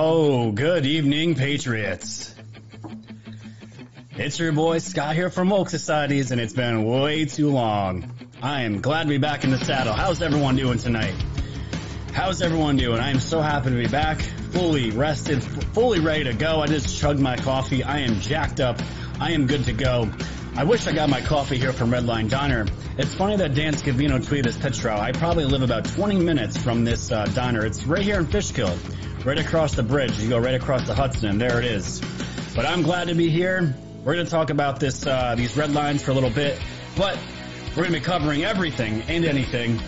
Oh, good evening, Patriots. It's your boy Scott here from Woke Societies, and it's been way too long. I am glad to be back in the saddle. How's everyone doing tonight? How's everyone doing? I am so happy to be back, fully rested, fully ready to go. I just chugged my coffee. I am jacked up. I am good to go. I wish I got my coffee here from Redline Diner. It's funny that Dan Scavino tweeted this picture out. I probably live about 20 minutes from this uh, diner. It's right here in Fishkill, right across the bridge. You go right across the Hudson, and there it is. But I'm glad to be here. We're going to talk about this uh, these red lines for a little bit, but we're going to be covering everything and anything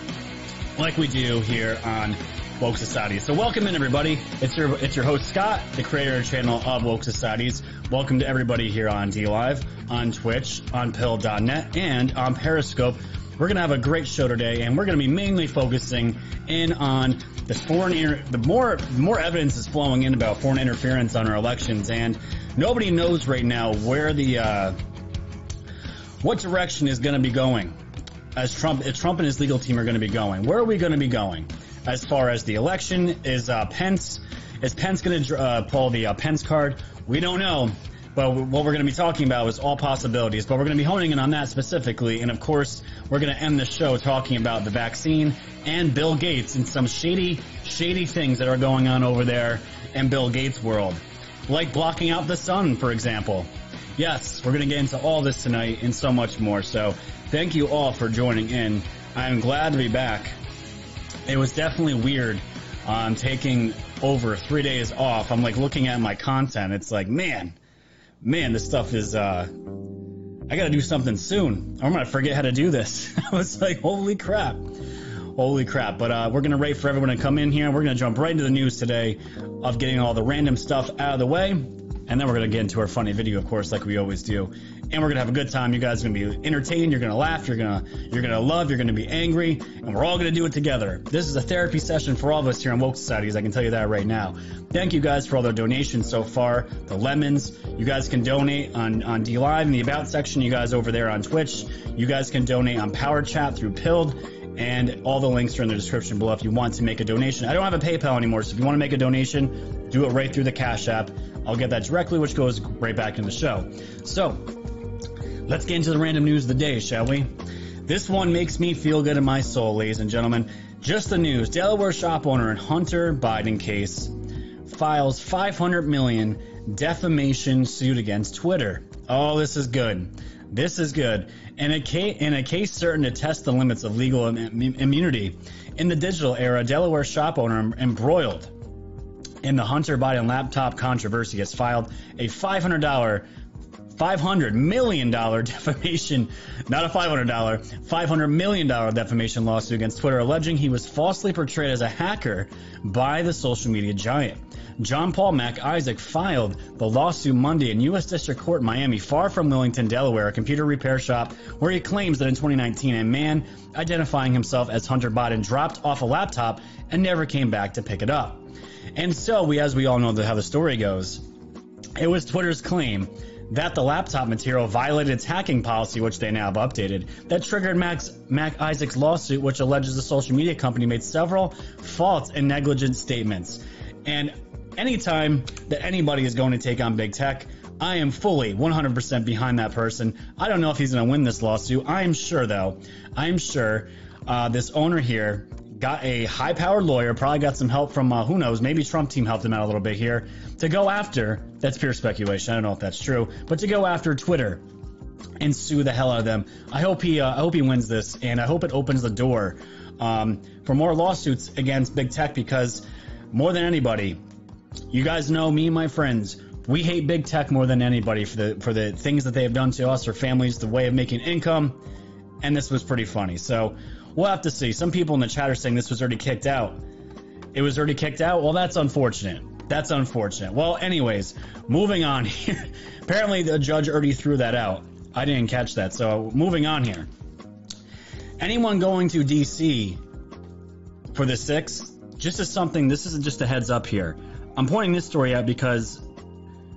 like we do here on Woke Society. So welcome in everybody. It's your it's your host Scott, the creator and channel of Woke Societies. Welcome to everybody here on D Live, on Twitch, on Pilled.net, and on Periscope. We're gonna have a great show today, and we're gonna be mainly focusing in on the foreign inter- the more more evidence is flowing in about foreign interference on our elections, and nobody knows right now where the uh, what direction is going to be going as Trump, as Trump and his legal team are going to be going. Where are we going to be going as far as the election? Is uh, Pence is Pence going to uh, pull the uh, Pence card? We don't know. But what we're going to be talking about is all possibilities. But we're going to be honing in on that specifically. And of course, we're going to end the show talking about the vaccine and Bill Gates and some shady, shady things that are going on over there in Bill Gates' world. Like blocking out the sun, for example. Yes, we're going to get into all this tonight and so much more. So thank you all for joining in. I'm glad to be back. It was definitely weird um, taking over three days off. I'm like looking at my content. It's like, man, man, this stuff is, uh, I got to do something soon. I'm to forget how to do this. I was like, holy crap. Holy crap. But uh, we're going to wait for everyone to come in here. We're going to jump right into the news today of getting all the random stuff out of the way. And then we're going to get into our funny video, of course, like we always do. And we're to have a good time. You guys are to be entertained. You're to laugh. You're to, you're to love. You're to be angry. And we're all to do it together. This is a therapy session for all of us here on Woke Societies. I can tell you that right now. Thank you guys for all the donations so far. The lemons. You guys can donate on, on D Live in the About section. You guys over there on Twitch. You guys can donate on Power Chat through Pilled and all the links are in the description below if you want to make a donation. I don't have a PayPal anymore, so if you want to make a donation, do it right through the Cash App. I'll get that directly, which goes right back in the show. So, let's get into the random news of the day, shall we? This one makes me feel good in my soul, ladies and gentlemen. Just the news. Delaware shop owner in Hunter Biden case files 500 million defamation suit against Twitter. Oh, this is good. This is good. In a, case, in a case certain to test the limits of legal Im- immunity, in the digital era, Delaware shop owner embroiled in the Hunter Biden laptop controversy has filed a $500 $500 million defamation, not a $500, $500 million defamation lawsuit against Twitter, alleging he was falsely portrayed as a hacker by the social media giant. John Paul Mac Isaac filed the lawsuit Monday in U.S. District Court in Miami, far from Wilmington, Delaware, a computer repair shop where he claims that in 2019 a man identifying himself as Hunter Biden dropped off a laptop and never came back to pick it up. And so, we, as we all know how the story goes, it was Twitter's claim that the laptop material violated its hacking policy, which they now have updated, that triggered Mac Isaac's lawsuit, which alleges the social media company made several false and negligent statements. And anytime that anybody is going to take on big tech, I am fully 100% behind that person. I don't know if he's going to win this lawsuit. I am sure, though, I am sure uh, this owner here got a high powered lawyer, probably got some help from, uh, who knows, maybe Trump team helped him out a little bit here, to go after, that's pure speculation, I don't know if that's true, but to go after Twitter and sue the hell out of them. I hope he, uh, I hope he wins this, and I hope it opens the door um, for more lawsuits against big tech because more than anybody, you guys know me and my friends. We hate big tech more than anybody for the for the things that they have done to us, our families, the way of making income, and this was pretty funny. So we'll have to see. Some people in the chat are saying this was already kicked out. It was already kicked out. Well, that's unfortunate. That's unfortunate. Well, anyways, moving on here. Apparently, the judge already threw that out. I didn't catch that. So moving on here. Anyone going to DC for the sixth? Just as something. This isn't just a heads up here. I'm pointing this story out because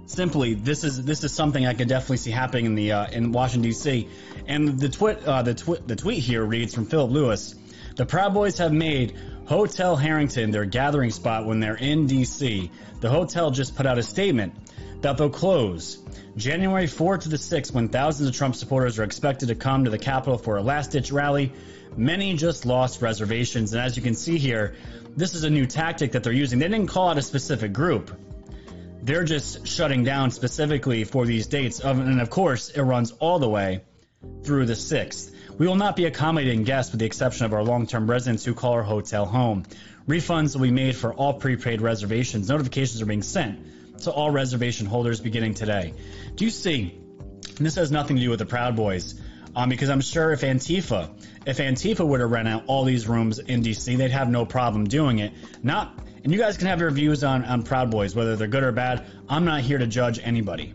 simply this is this is something I could definitely see happening in the uh, in Washington D.C. And the tweet uh, the the tweet here reads from Philip Lewis: The Proud Boys have made Hotel Harrington, their gathering spot when they're in DC, the hotel just put out a statement that they'll close January 4th to the 6th when thousands of Trump supporters are expected to come to the Capitol for a last ditch rally. Many just lost reservations. And as you can see here, this is a new tactic that they're using. They didn't call out a specific group. They're just shutting down specifically for these dates. And of course, it runs all the way through the 6th. We will not be accommodating guests with the exception of our long term residents who call our hotel home. Refunds will be made for all prepaid reservations. Notifications are being sent to all reservation holders beginning today. Do you see? this has nothing to do with the Proud Boys, um, because I'm sure if Antifa, if Antifa were to rent out all these rooms in DC, they'd have no problem doing it. Not, and you guys can have your views on on Proud Boys, whether they're good or bad. I'm not here to judge anybody.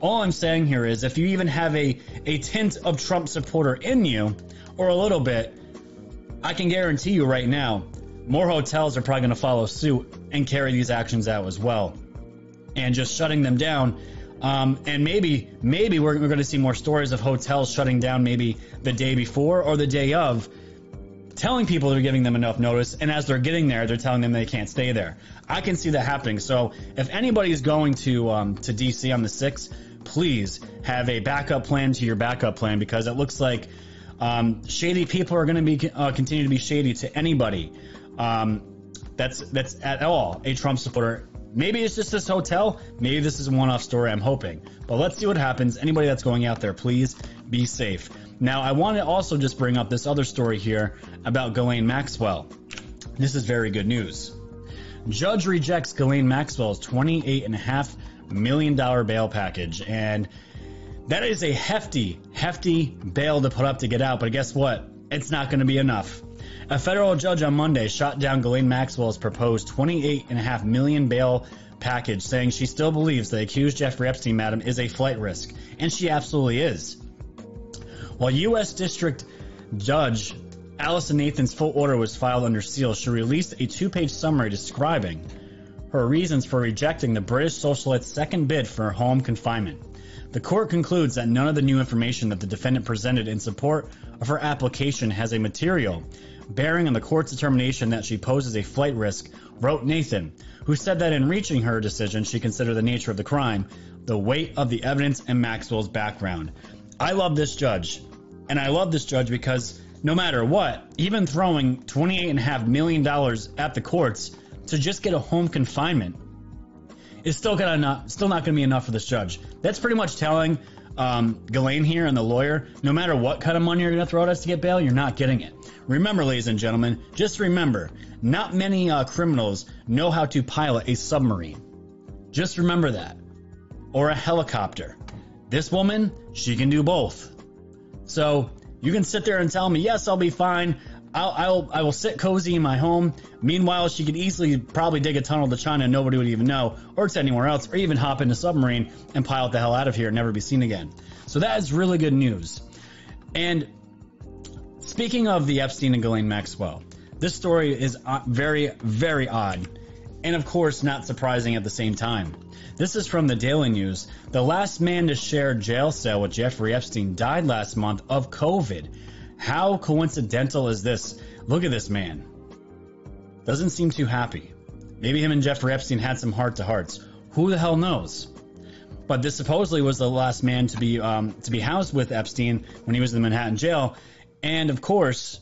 All I'm saying here is if you even have a, a tint of Trump supporter in you, or a little bit, I can guarantee you right now, more hotels are probably going to follow suit and carry these actions out as well. And just shutting them down. Um, and maybe, maybe we're, we're going to see more stories of hotels shutting down maybe the day before or the day of, telling people they're giving them enough notice. And as they're getting there, they're telling them they can't stay there. I can see that happening. So if anybody's going to um, to DC on the 6th, please have a backup plan to your backup plan because it looks like um, shady people are going to be uh, continue to be shady to anybody um, that's that's at all a Trump supporter. Maybe it's just this hotel. Maybe this is a one-off story. I'm hoping, but let's see what happens. Anybody that's going out there, please be safe. Now, I want to also just bring up this other story here about Ghislaine Maxwell. This is very good news. Judge rejects Ghislaine Maxwell's 28 and a half million dollar bail package. And that is a hefty, hefty bail to put up to get out. But guess what? It's not going to be enough. A federal judge on Monday shot down Ghislaine Maxwell's proposed 28.5 million bail package, saying she still believes the accused Jeffrey Epstein madam is a flight risk, and she absolutely is. While U.S. District Judge Alison Nathan's full order was filed under seal, she released a two-page summary describing her reasons for rejecting the British socialite's second bid for home confinement. The court concludes that none of the new information that the defendant presented in support of her application has a material bearing on the court's determination that she poses a flight risk, wrote Nathan, who said that in reaching her decision, she considered the nature of the crime, the weight of the evidence, and Maxwell's background. I love this judge, and I love this judge because no matter what, even throwing $28.5 million at the courts to just get a home confinement is still gonna not still not gonna be enough for this judge. That's pretty much telling um, Ghislaine here and the lawyer, no matter what kind of money you're gonna throw at us to get bail, you're not getting it. Remember, ladies and gentlemen, just remember, not many uh, criminals know how to pilot a submarine. Just remember that, or a helicopter. This woman, she can do both. So you can sit there and tell me, yes, I'll be fine. I'll, I'll I will sit cozy in my home. Meanwhile, she could easily probably dig a tunnel to China nobody would even know, or to anywhere else, or even hop in a submarine and pilot the hell out of here and never be seen again. So that is really good news. And speaking of the Epstein and Ghislaine Maxwell, this story is uh, very, very odd, and of course not surprising at the same time. This is from the Daily News. The last man to share jail cell with Jeffrey Epstein died last month of COVID. How coincidental is this? Look at this man. Doesn't seem too happy. Maybe him and Jeffrey Epstein had some heart to hearts. Who the hell knows? But this supposedly was the last man to be um, to be housed with Epstein when he was in the Manhattan jail, and of course,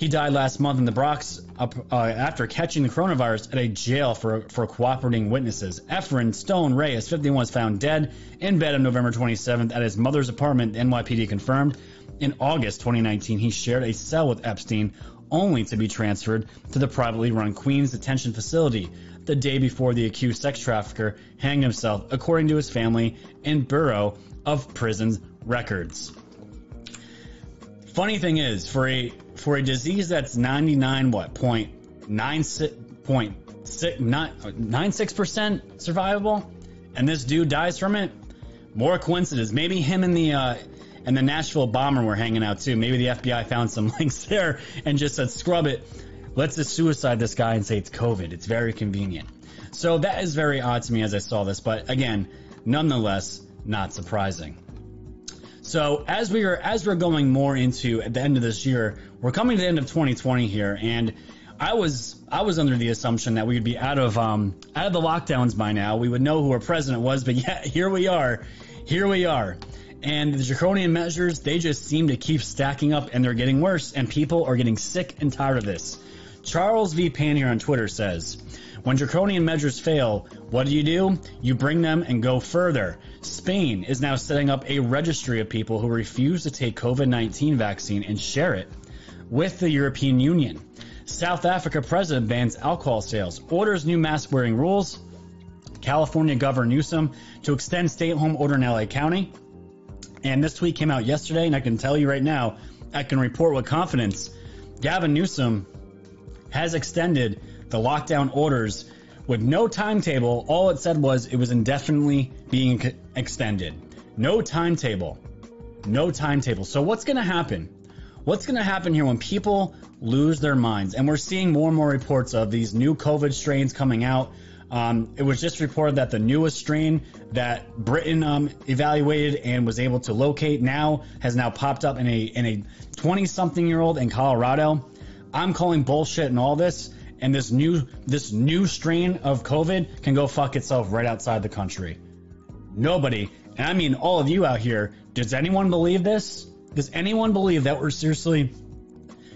he died last month in the Bronx uh, after catching the coronavirus at a jail for for cooperating witnesses. Efren Stone Reyes, 51, was found dead in bed on November 27th at his mother's apartment. NYPD confirmed. In August 2019, he shared a cell with Epstein, only to be transferred to the privately run Queens detention facility the day before the accused sex trafficker hanged himself, according to his family and Bureau of Prisons records. Funny thing is, for a for a disease that's 99 what point nine six percent survivable, and this dude dies from it. More coincidence. Maybe him and the uh, and the Nashville bomber were hanging out too. Maybe the FBI found some links there and just said, scrub it. Let's just suicide this guy and say it's COVID. It's very convenient. So that is very odd to me as I saw this, but again, nonetheless, not surprising. So as we are as we're going more into at the end of this year, we're coming to the end of 2020 here, and I was I was under the assumption that we would be out of um, out of the lockdowns by now. We would know who our president was, but yeah, here we are, here we are. And the draconian measures, they just seem to keep stacking up and they're getting worse, and people are getting sick and tired of this. Charles V. Pan here on Twitter says, when draconian measures fail, what do you do? You bring them and go further. Spain is now setting up a registry of people who refuse to take COVID 19 vaccine and share it with the European Union. South Africa president bans alcohol sales, orders new mask wearing rules. California Governor Newsom to extend stay at home order in LA County. And this tweet came out yesterday, and I can tell you right now, I can report with confidence Gavin Newsom has extended the lockdown orders with no timetable. All it said was it was indefinitely being extended. No timetable. No timetable. So, what's going to happen? What's going to happen here when people lose their minds? And we're seeing more and more reports of these new COVID strains coming out. Um, it was just reported that the newest strain that Britain um, evaluated and was able to locate now has now popped up in a in a 20 something year old in Colorado. I'm calling bullshit and all this, and this new this new strain of COVID can go fuck itself right outside the country. Nobody, and I mean all of you out here, does anyone believe this? Does anyone believe that we're seriously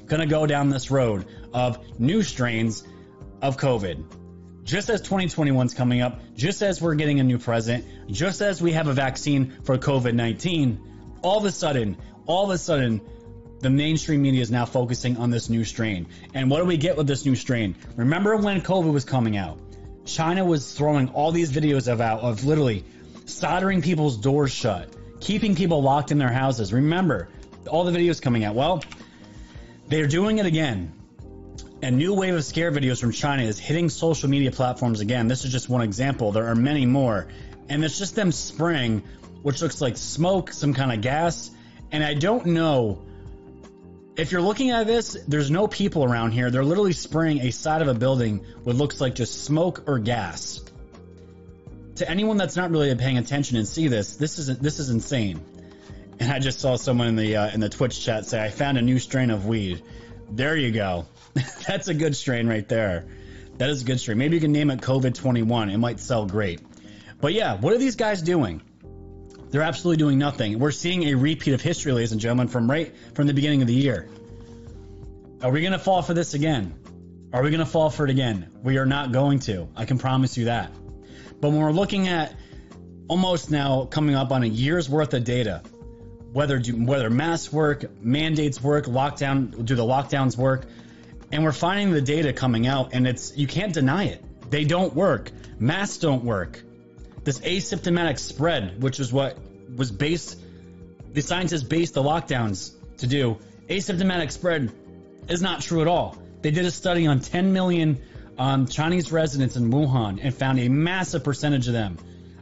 gonna go down this road of new strains of COVID? Just as 2021's coming up, just as we're getting a new president, just as we have a vaccine for COVID 19, all of a sudden, all of a sudden, the mainstream media is now focusing on this new strain. And what do we get with this new strain? Remember when COVID was coming out? China was throwing all these videos of out of literally soldering people's doors shut, keeping people locked in their houses. Remember all the videos coming out. Well, they're doing it again. A new wave of scare videos from China is hitting social media platforms again. This is just one example. There are many more. And it's just them spraying, which looks like smoke, some kind of gas. And I don't know if you're looking at this, there's no people around here. They're literally spraying a side of a building with looks like just smoke or gas. To anyone that's not really paying attention and see this, this is this is insane. And I just saw someone in the uh, in the Twitch chat say, "I found a new strain of weed." There you go. That's a good strain right there. That is a good strain. Maybe you can name it COVID 21. It might sell great. But yeah, what are these guys doing? They're absolutely doing nothing. We're seeing a repeat of history, ladies and gentlemen, from right from the beginning of the year. Are we going to fall for this again? Are we going to fall for it again? We are not going to. I can promise you that. But when we're looking at almost now coming up on a year's worth of data, whether do, whether masks work, mandates work, lockdown do the lockdowns work, and we're finding the data coming out, and it's you can't deny it. They don't work. Masks don't work. This asymptomatic spread, which is what was based, the scientists based the lockdowns to do. Asymptomatic spread is not true at all. They did a study on 10 million um, Chinese residents in Wuhan and found a massive percentage of them.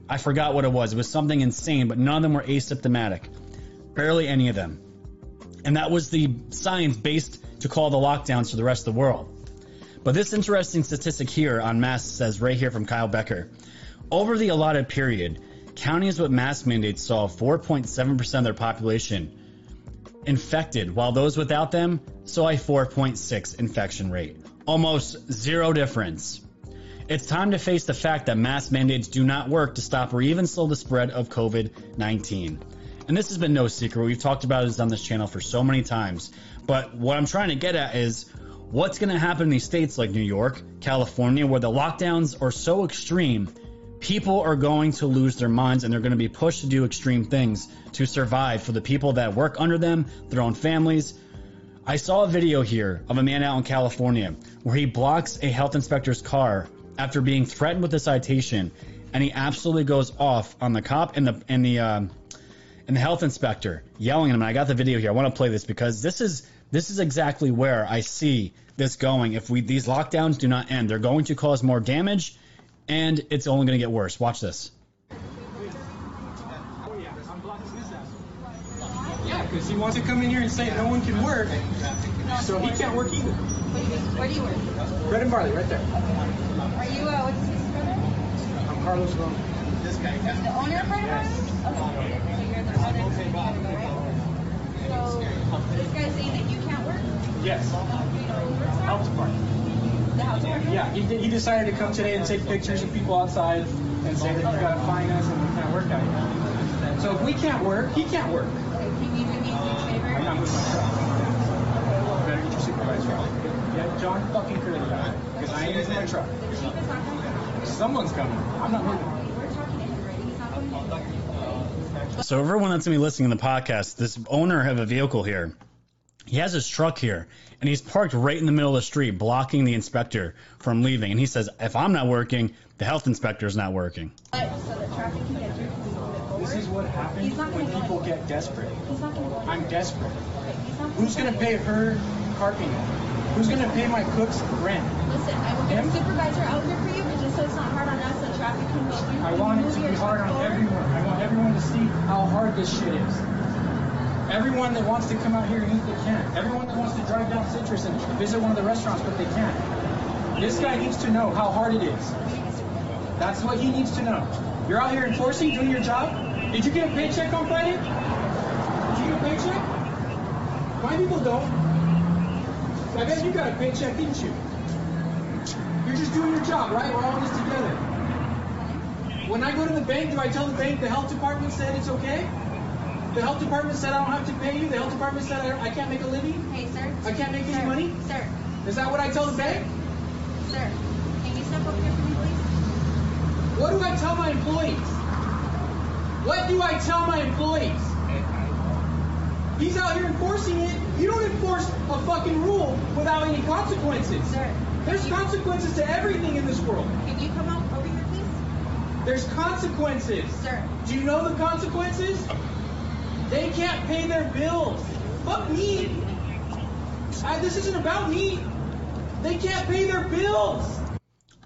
I forgot what it was. It was something insane, but none of them were asymptomatic. Barely any of them. And that was the science based to call the lockdowns for the rest of the world. But this interesting statistic here on masks says right here from Kyle Becker. Over the allotted period, counties with mask mandates saw 4.7% of their population infected, while those without them saw a 4.6 infection rate. Almost zero difference. It's time to face the fact that mask mandates do not work to stop or even slow the spread of COVID 19. And this has been no secret. We've talked about this on this channel for so many times. But what I'm trying to get at is what's going to happen in these states like New York, California, where the lockdowns are so extreme, people are going to lose their minds and they're going to be pushed to do extreme things to survive for the people that work under them, their own families. I saw a video here of a man out in California where he blocks a health inspector's car after being threatened with a citation, and he absolutely goes off on the cop and the and the uh, and the health inspector yelling at him. And I got the video here. I want to play this because this is this is exactly where I see this going. If we these lockdowns do not end, they're going to cause more damage, and it's only going to get worse. Watch this. Yeah, because he wants to come in here and say no one can work, so he can't work either. Where do you work? Bread and barley, right there. Are you, uh, what's his brother? I'm Carlos Ron. The owner of Bread and Barley? Okay. So you're the owner of Bread and Barley, right? So this guy's saying that you can't work? Yes. You know who Health department. Outdoor? Yeah, he, did- he decided to come today and take pictures of people outside and say that you gotta fine us and we can't work out here. So if we can't work, he can't work. Can you do me a favor? I'm not moving my truck. Better get your supervisor. Yeah, John fucking Curley. Because I ain't using my truck. The chief is not going to come. Someone's coming. I'm not moving. We're talking to him already. He's not going anywhere. So everyone that's gonna be listening to the podcast, this owner of a vehicle here, he has his truck here, and he's parked right in the middle of the street, blocking the inspector from leaving. And he says, "If I'm not working, the health inspector is not working." But so that traffic can get through, can we move it forward? This is what happens when people anywhere. get desperate. He's not going to go I'm desperate. Okay, he's not Who's gonna pay her car payment? Who's gonna pay my cook's rent? Listen, I will get a supervisor out here for you, but just so it's not hard on us, so traffic can go through. I want it to be hard on forward? everyone. I want everyone to see how hard this shit is. Everyone that wants to come out here and eat, they can. Everyone that wants to drive down Citrus and visit one of the restaurants, but they can't. This guy needs to know how hard it is. That's what he needs to know. You're out here enforcing, doing your job. Did you get a paycheck on Friday? Did you get a paycheck? My people don't. I bet you got a paycheck, didn't you? You're just doing your job, right? We're all this together. When I go to the bank, do I tell the bank the health department said it's okay? The health department said I don't have to pay you. The health department said I, I can't make a living. Hey, sir. I can't make any money? Sir, Is that what I tell the bank? sir, can you step up here for me, please? What do I tell my employees? What do I tell my employees? He's out here enforcing it. You don't enforce a fucking rule without any consequences. Sir, There's consequences to everything in this world. can you come up over here, please? There's consequences. Sir, Do you know the consequences? They can't pay their bills. Fuck me. I, this isn't about me. They can't pay their bills.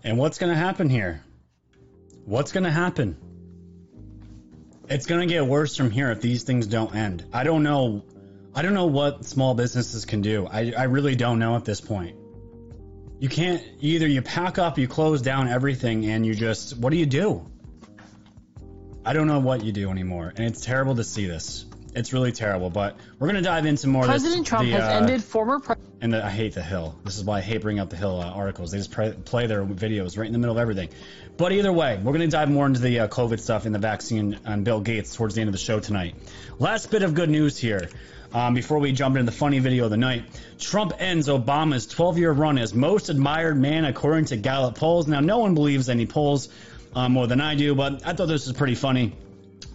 And what's going to happen here? What's going to happen? It's going to get worse from here if these things don't end. I don't know. I don't know what small businesses can do. I, I really don't know at this point. You can't either you pack up, you close down everything, and you just what do you do? I don't know what you do anymore, and it's terrible to see this. It's really terrible, but we're gonna dive into more. of this- President Trump the, has uh, ended former pre- and the, I hate the Hill. This is why I hate bringing up the Hill uh, articles. They just pre- play their videos right in the middle of everything. But either way, we're going to dive more into the uh, COVID stuff and the vaccine on Bill Gates towards the end of the show tonight. Last bit of good news here. Um, before we jump into the funny video of the night, Trump ends Obama's 12 year run as most admired man according to Gallup polls. Now, no one believes any polls uh, more than I do, but I thought this was pretty funny.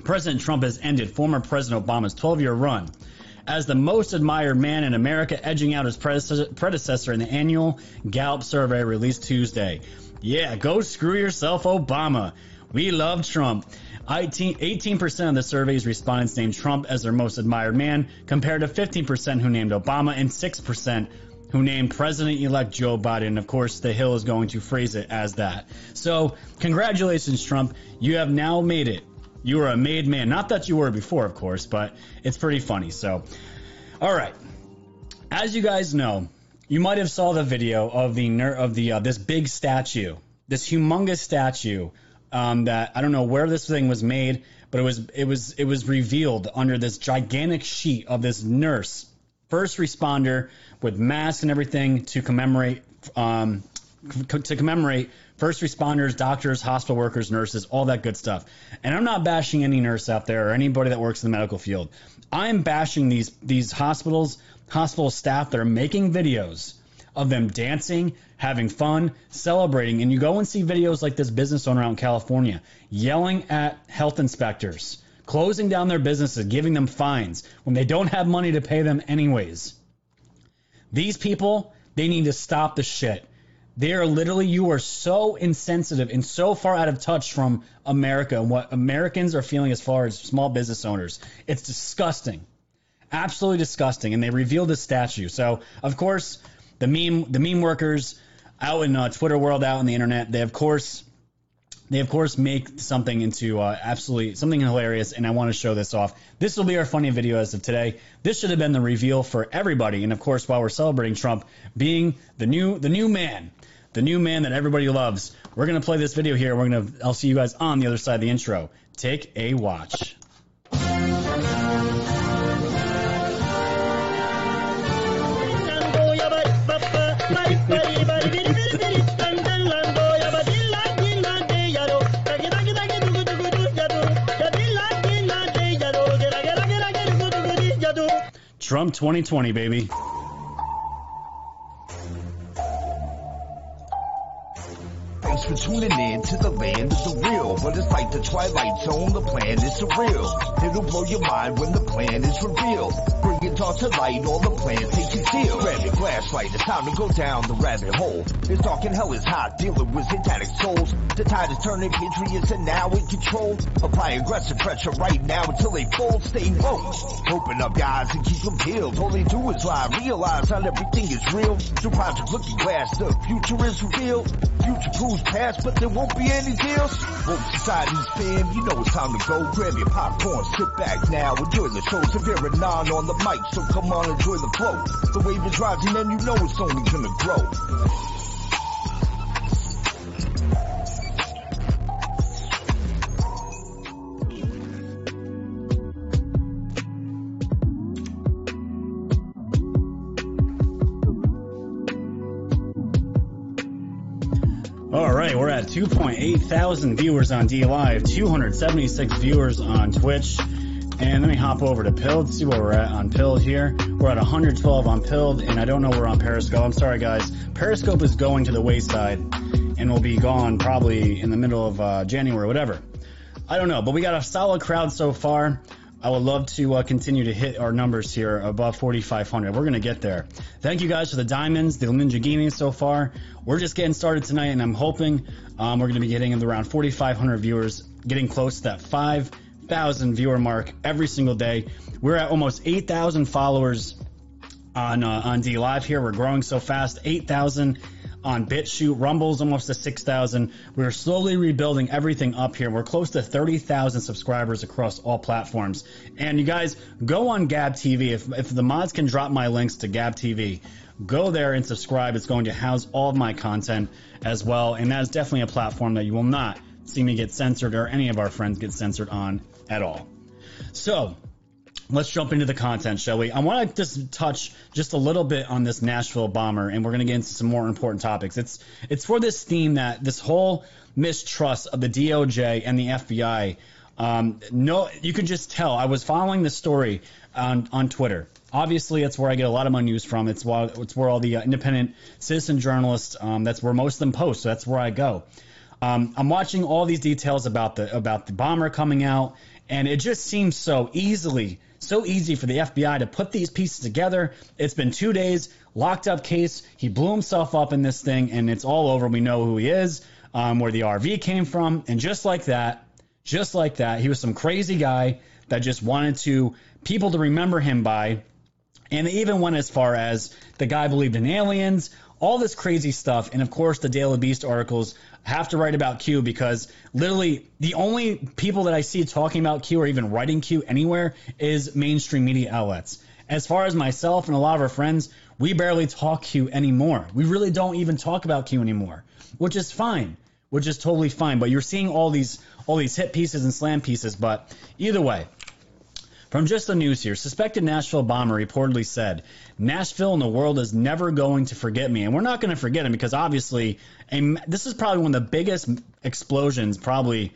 President Trump has ended former President Obama's 12 year run as the most admired man in America, edging out his predecessor in the annual Gallup survey released Tuesday. Yeah, go screw yourself, Obama. We love Trump. 18, percent of the survey's respondents named Trump as their most admired man, compared to 15% who named Obama and 6% who named President elect Joe Biden. Of course, The Hill is going to phrase it as that. So, congratulations, Trump. You have now made it. You are a made man. Not that you were before, of course, but it's pretty funny. So, all right. As you guys know, you might have saw the video of the ner- of the uh, this big statue, this humongous statue um, that I don't know where this thing was made, but it was it was it was revealed under this gigantic sheet of this nurse, first responder with masks and everything to commemorate um, to commemorate first responders, doctors, hospital workers, nurses, all that good stuff. And I'm not bashing any nurse out there or anybody that works in the medical field. I'm bashing these these hospitals, hospital staff that are making videos of them dancing, having fun, celebrating. And you go and see videos like this business owner out in California yelling at health inspectors, closing down their businesses, giving them fines when they don't have money to pay them anyways. These people, they need to stop the shit. They are literally, you are so insensitive and so far out of touch from America and what Americans are feeling as far as small business owners. It's disgusting. Absolutely disgusting. And they revealed this statue. So, of course, the meme, the meme workers out in uh, Twitter world, out on the internet, they of course, they of course make something into uh, absolutely something hilarious. And I want to show this off. This will be our funny video as of today. This should have been the reveal for everybody. And of course, while we're celebrating Trump being the new, the new man, the new man that everybody loves. We're gonna play this video here. We're gonna. I'll see you guys on the other side of the intro. Take a watch. Trump 2020, baby. For tuning in to the land of the real. But it's like the Twilight Zone, the plan is surreal. It'll blow your mind when the plan is revealed. All to light, all the plans they conceal. Grab your flashlight, it's time to go down the rabbit hole. It's dark and hell is hot, dealing with satanic souls. The tide is turning, patriots are now in control. Apply aggressive pressure right now until they fold, stay woke. Open up guys and keep them peeled. All they do is lie, realize how everything is real. Through Project Looking Glass, the future is revealed. Future proves past, but there won't be any deals. Woke society's fam, you know it's time to go. Grab your popcorn, sit back now, enjoy the show. Severe and non on the mic, so come on, enjoy the flow. The wave is rising and you know it's only gonna grow. All right, we're at 2.8 thousand viewers on D Live, 276 viewers on Twitch. And let me hop over to Pilled, see where we're at on Pilled here. We're at 112 on Pilled, and I don't know where we're on Periscope. I'm sorry, guys. Periscope is going to the wayside and will be gone probably in the middle of uh, January, whatever. I don't know, but we got a solid crowd so far. I would love to uh, continue to hit our numbers here above 4,500. We're going to get there. Thank you guys for the diamonds, the Ninja Gaming so far. We're just getting started tonight, and I'm hoping um, we're going to be getting around 4,500 viewers, getting close to that 5,000 viewer mark every single day. We're at almost 8,000 followers on uh, on D Live here. We're growing so fast. 8,000 on BitChute. Rumble's almost to 6,000. We're slowly rebuilding everything up here. We're close to 30,000 subscribers across all platforms. And you guys, go on Gab TV. If, if the mods can drop my links to Gab TV, go there and subscribe. It's going to house all of my content as well. And that is definitely a platform that you will not see me get censored or any of our friends get censored on at all. So, let's jump into the content, shall we? I want to just touch just a little bit on this Nashville bomber, and we're going to get into some more important topics. It's it's for this theme that this whole mistrust of the DOJ and the FBI. Um, no, you can just tell. I was following this story on on Twitter. Obviously, it's where I get a lot of my news from. It's why it's where all the uh, independent citizen journalists. Um, that's where most of them post. So that's where I go. Um, I'm watching all these details about the about the bomber coming out, and it just seems so easily so easy for the FBI to put these pieces together. It's been two days, locked up case. He blew himself up in this thing, and it's all over. We know who he is, um, where the RV came from, and just like that, just like that, he was some crazy guy that just wanted to people to remember him by. And they even went as far as the guy believed in aliens, all this crazy stuff. And of course, the Daily Beast articles have to write about Q because literally the only people that I see talking about Q or even writing Q anywhere is mainstream media outlets. As far as myself and a lot of our friends, we barely talk Q anymore. We really don't even talk about Q anymore, which is fine, which is totally fine. But you're seeing all these all these hit pieces and slam pieces. But either way, from just the news here, suspected Nashville bomber reportedly said, Nashville and the world is never going to forget me. And we're not going to forget him because obviously, a, this is probably one of the biggest explosions, probably,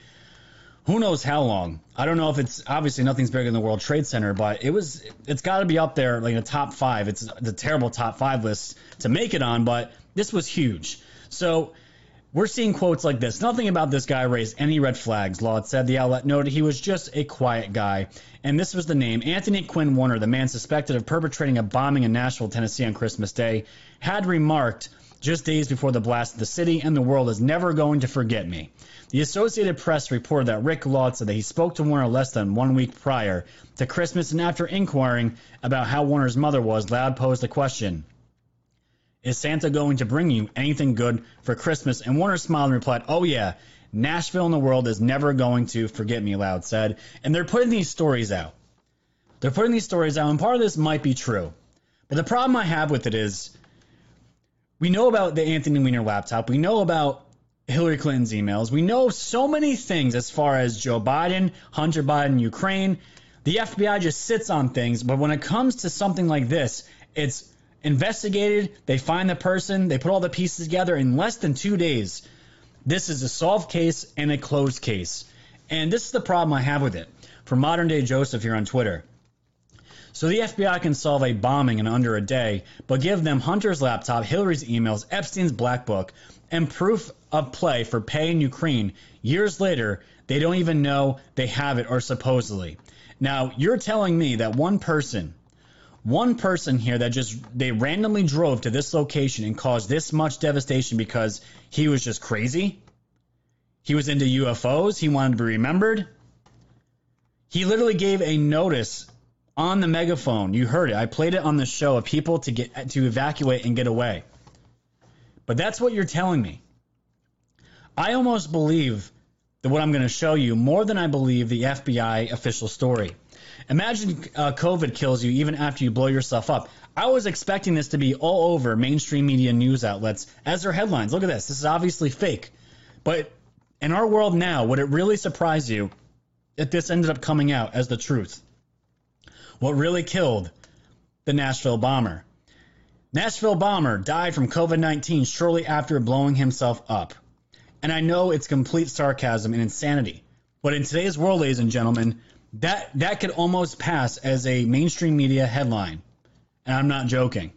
who knows how long. I don't know if it's obviously nothing's bigger than the World Trade Center, but it was, it's got to be up there, like in the top five. It's the terrible top five list to make it on, but this was huge. So, we're seeing quotes like this. Nothing about this guy raised any red flags, Laude said. The outlet noted he was just a quiet guy. And this was the name. Anthony Quinn Warner, the man suspected of perpetrating a bombing in Nashville, Tennessee on Christmas Day, had remarked just days before the blast the city and the world is never going to forget me. The Associated Press reported that Rick Laude said that he spoke to Warner less than one week prior to Christmas, and after inquiring about how Warner's mother was, Laude posed the question is Santa going to bring you anything good for Christmas? And Warner smiled and replied, Oh, yeah, Nashville in the world is never going to forget me, Laude said. And they're putting these stories out. They're putting these stories out, and part of this might be true. But the problem I have with it is we know about the Anthony Weiner laptop. We know about Hillary Clinton's emails. We know so many things as far as Joe Biden, Hunter Biden, Ukraine. The FBI just sits on things, but when it comes to something like this, it's investigated, they find the person, they put all the pieces together in less than two days. This is a solved case and a closed case. And this is the problem I have with it. For modern day Joseph here on Twitter. So the FBI can solve a bombing in under a day, but give them Hunter's laptop, Hillary's emails, Epstein's black book, and proof of play for pay in Ukraine. Years later, they don't even know they have it or supposedly. Now, you're telling me that one person, one person here that just they randomly drove to this location and caused this much devastation because he was just crazy? He was into UFOs, he wanted to be remembered. He literally gave a notice on the megaphone. You heard it. I played it on the show of people to get to evacuate and get away. But that's what you're telling me. I almost believe that what I'm going to show you more than I believe the FBI official story. Imagine uh, COVID kills you even after you blow yourself up. I was expecting this to be all over mainstream media news outlets as their headlines. Look at this. This is obviously fake. But in our world now, would it really surprise you that this ended up coming out as the truth? What really killed the Nashville bomber? Nashville bomber died from COVID 19 shortly after blowing himself up. And I know it's complete sarcasm and insanity, but in today's world, ladies and gentlemen, that that could almost pass as a mainstream media headline. And I'm not joking.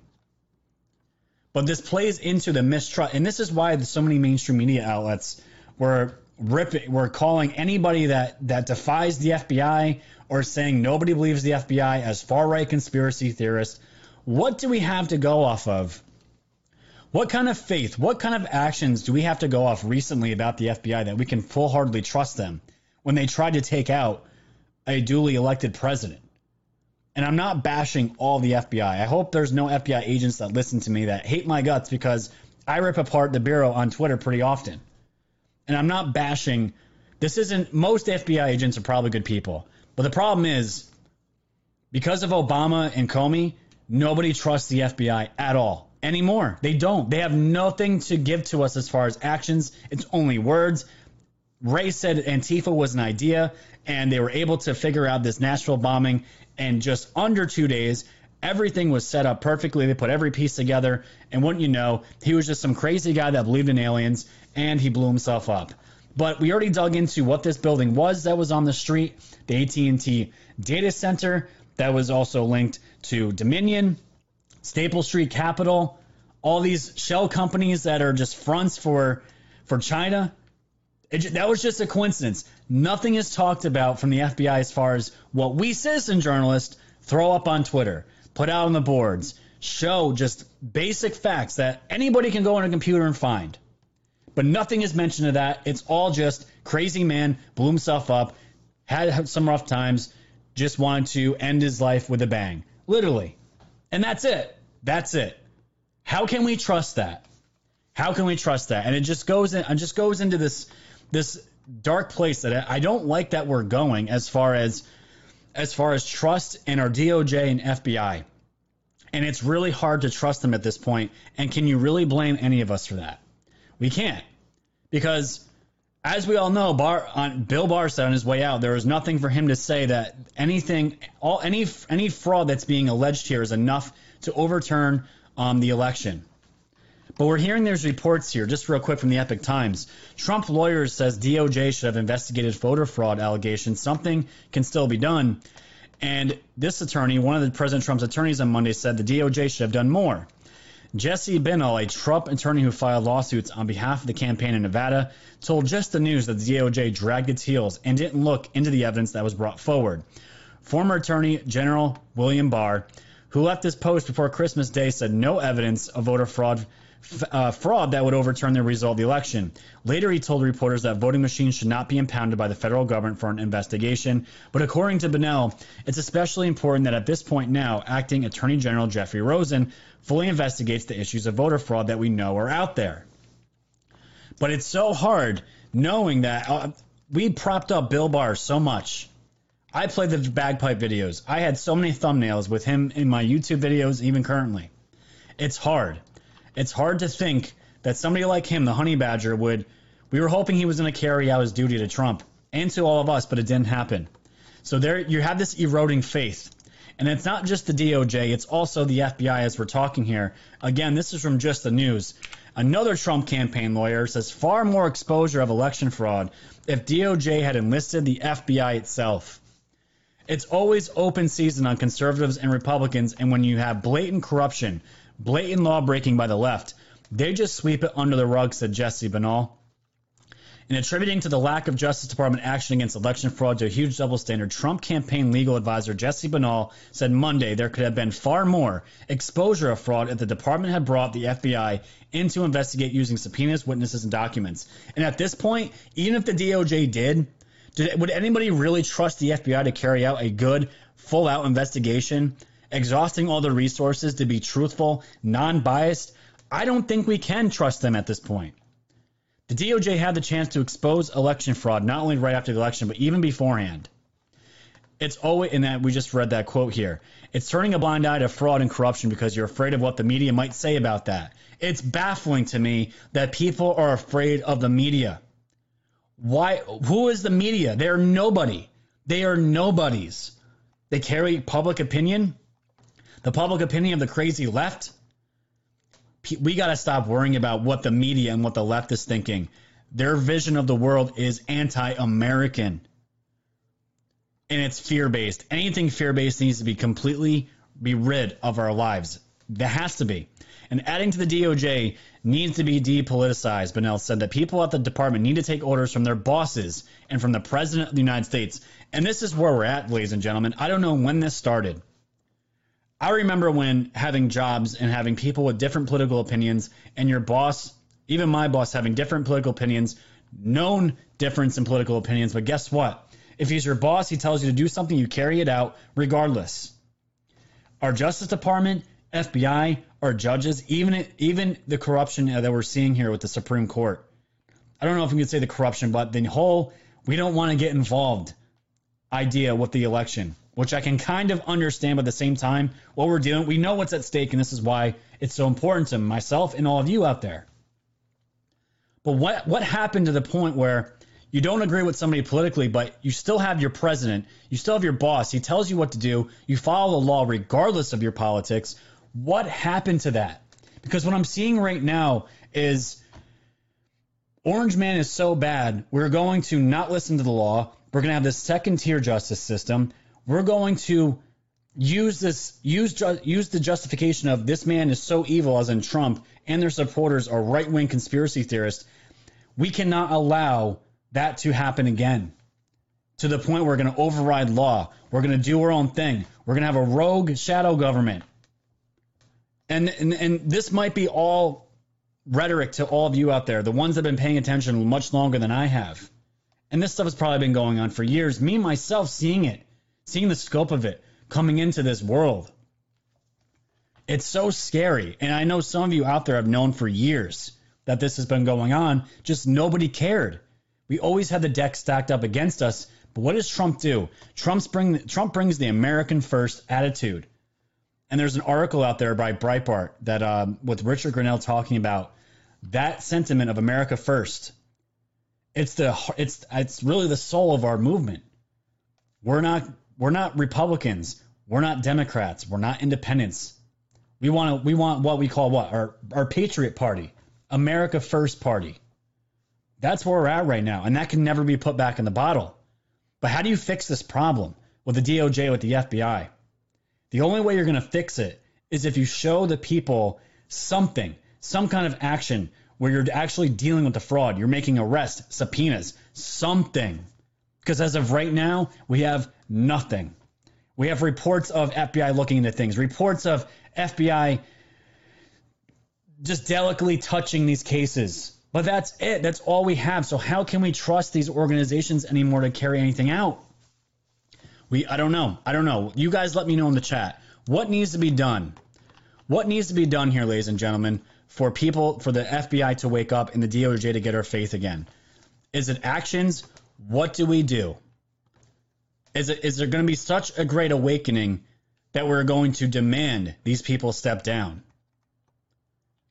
But this plays into the mistrust, and this is why so many mainstream media outlets were ripping, were calling anybody that that defies the FBI or saying nobody believes the FBI as far right conspiracy theorists. What do we have to go off of? What kind of faith, what kind of actions do we have to go off recently about the FBI that we can full heartedly trust them when they tried to take out a duly elected president? And I'm not bashing all the FBI. I hope there's no FBI agents that listen to me that hate my guts because I rip apart the Bureau on Twitter pretty often. And I'm not bashing. This isn't, most FBI agents are probably good people. But the problem is, because of Obama and Comey, nobody trusts the FBI at all anymore. They don't. They have nothing to give to us as far as actions. It's only words. Wray said Antifa was an idea, and they were able to figure out this Nashville bombing in just under two days. Everything was set up perfectly. They put every piece together, and wouldn't you know, he was just some crazy guy that believed in aliens, and he blew himself up. But we already dug into what this building was that was on the street, the AT&T data center that was also linked to Dominion, Staple Street Capital, all these shell companies that are just fronts for for China. It, that was just a coincidence. Nothing is talked about from the FBI as far as what we citizen journalists throw up on Twitter, put out on the boards, show just basic facts that anybody can go on a computer and find. But nothing is mentioned of that. It's all just crazy man blew himself up, had some rough times, just wanted to end his life with a bang. Literally. And that's it. That's it. How can we trust that? How can we trust that? And it just goes in it just goes into this this dark place that I don't like that we're going as far as as far as trust in our DOJ and FBI. And it's really hard to trust them at this point. And can you really blame any of us for that? We can't. Because as we all know, on Bill Barr said on his way out, there was nothing for him to say that anything, all any any fraud that's being alleged here is enough to overturn um, the election. But we're hearing there's reports here, just real quick from the Epoch Times. Trump lawyers says DOJ should have investigated voter fraud allegations. Something can still be done. And this attorney, one of the President Trump's attorneys on Monday, said the DOJ should have done more. Jesse Binnall, a Trump attorney who filed lawsuits on behalf of the campaign in Nevada, told Just the News that the DOJ dragged its heels and didn't look into the evidence that was brought forward. Former Attorney General William Barr, who left his post before Christmas Day, said no evidence of voter fraud uh, fraud that would overturn the result of the election. Later, he told reporters that voting machines should not be impounded by the federal government for an investigation. But according to Binnall, it's especially important that at this point now, acting Attorney General Jeffrey Rosen fully investigates the issues of voter fraud that we know are out there. But it's so hard knowing that uh, we propped up Bill Barr so much. I played the bagpipe videos. I had so many thumbnails with him in my YouTube videos, even currently. It's hard. It's hard to think that somebody like him, the honey badger, would. We were hoping he was going to carry out his duty to Trump and to all of us, but it didn't happen. So there, you have this eroding faith. And it's not just the DOJ, it's also the FBI as we're talking here. Again, this is from just the news. Another Trump campaign lawyer says far more exposure of election fraud if DOJ had enlisted the FBI itself. It's always open season on conservatives and Republicans, and when you have blatant corruption, blatant law breaking by the left, they just sweep it under the rug, said Jesse Binnall. In attributing to the lack of Justice Department action against election fraud to a huge double standard, Trump campaign legal advisor Jesse Binnall said Monday there could have been far more exposure of fraud if the department had brought the FBI in to investigate using subpoenas, witnesses, and documents. And at this point, even if the DOJ did, did would anybody really trust the FBI to carry out a good, full out investigation, exhausting all the resources to be truthful, non biased? I don't think we can trust them at this point. The DOJ had the chance to expose election fraud not only right after the election, but even beforehand. It's always, and that we just read that quote here. It's turning a blind eye to fraud and corruption because you're afraid of what the media might say about that. It's baffling to me that people are afraid of the media. Why? Who is the media? They are nobody. They are nobodies. They carry public opinion, the public opinion of the crazy left we got to stop worrying about what the media and what the left is thinking. Their vision of the world is anti American and it's fear based. Anything fear based needs to be completely be rid of our lives. That has to be. And adding to the DOJ needs to be depoliticized. Binnall said that people at the department need to take orders from their bosses and from the president of the United States. And this is where we're at, ladies and gentlemen. I don't know when this started. I remember when having jobs and having people with different political opinions, and your boss, even my boss, having different political opinions, known difference in political opinions. But guess what? If he's your boss, he tells you to do something, you carry it out regardless. Our Justice Department, FBI, our judges, even even the corruption that we're seeing here with the Supreme Court. I don't know if we could say the corruption, but the whole we don't want to get involved idea with the election which I can kind of understand, but at the same time, what we're doing, we know what's at stake, and this is why it's so important to myself and all of you out there. But what what happened to the point where you don't agree with somebody politically, but you still have your president, you still have your boss, he tells you what to do, you follow the law regardless of your politics. What happened to that? Because what I'm seeing right now is Orange Man is so bad, we're going to not listen to the law. We're going to have this second tier justice system we're going to use this use use the justification of this man is so evil as in Trump and their supporters are right-wing conspiracy theorists. We cannot allow that to happen again. To the point we're going to override law. We're going to do our own thing. We're going to have a rogue shadow government. And, and and this might be all rhetoric to all of you out there, the ones that have been paying attention much longer than I have. And this stuff has probably been going on for years. Me myself seeing it seeing the scope of it coming into this world. It's so scary. And I know some of you out there have known for years that this has been going on, just nobody cared. We always had the deck stacked up against us. But what does Trump do? Trump's bring, Trump brings the American first attitude. And there's an article out there by Breitbart that um, with Richard Grenell talking about that sentiment of America first. It's the it's it's really the soul of our movement. We're not we're not Republicans. We're not Democrats. We're not independents. We want to, we want what we call what our our Patriot Party, America First Party. That's where we're at right now, and that can never be put back in the bottle. But how do you fix this problem with the DOJ with the FBI? The only way you're going to fix it is if you show the people something, some kind of action where you're actually dealing with the fraud. You're making arrests, subpoenas, something. Because as of right now, we have nothing. We have reports of FBI looking into things, reports of FBI just delicately touching these cases. But that's it. That's all we have. So how can we trust these organizations anymore to carry anything out? We I don't know. I don't know. You guys let me know in the chat. What needs to be done? What needs to be done here, ladies and gentlemen, for people for the FBI to wake up and the DOJ to get our faith again? Is it actions what do we do? Is, it, is there going to be such a great awakening that we're going to demand these people step down?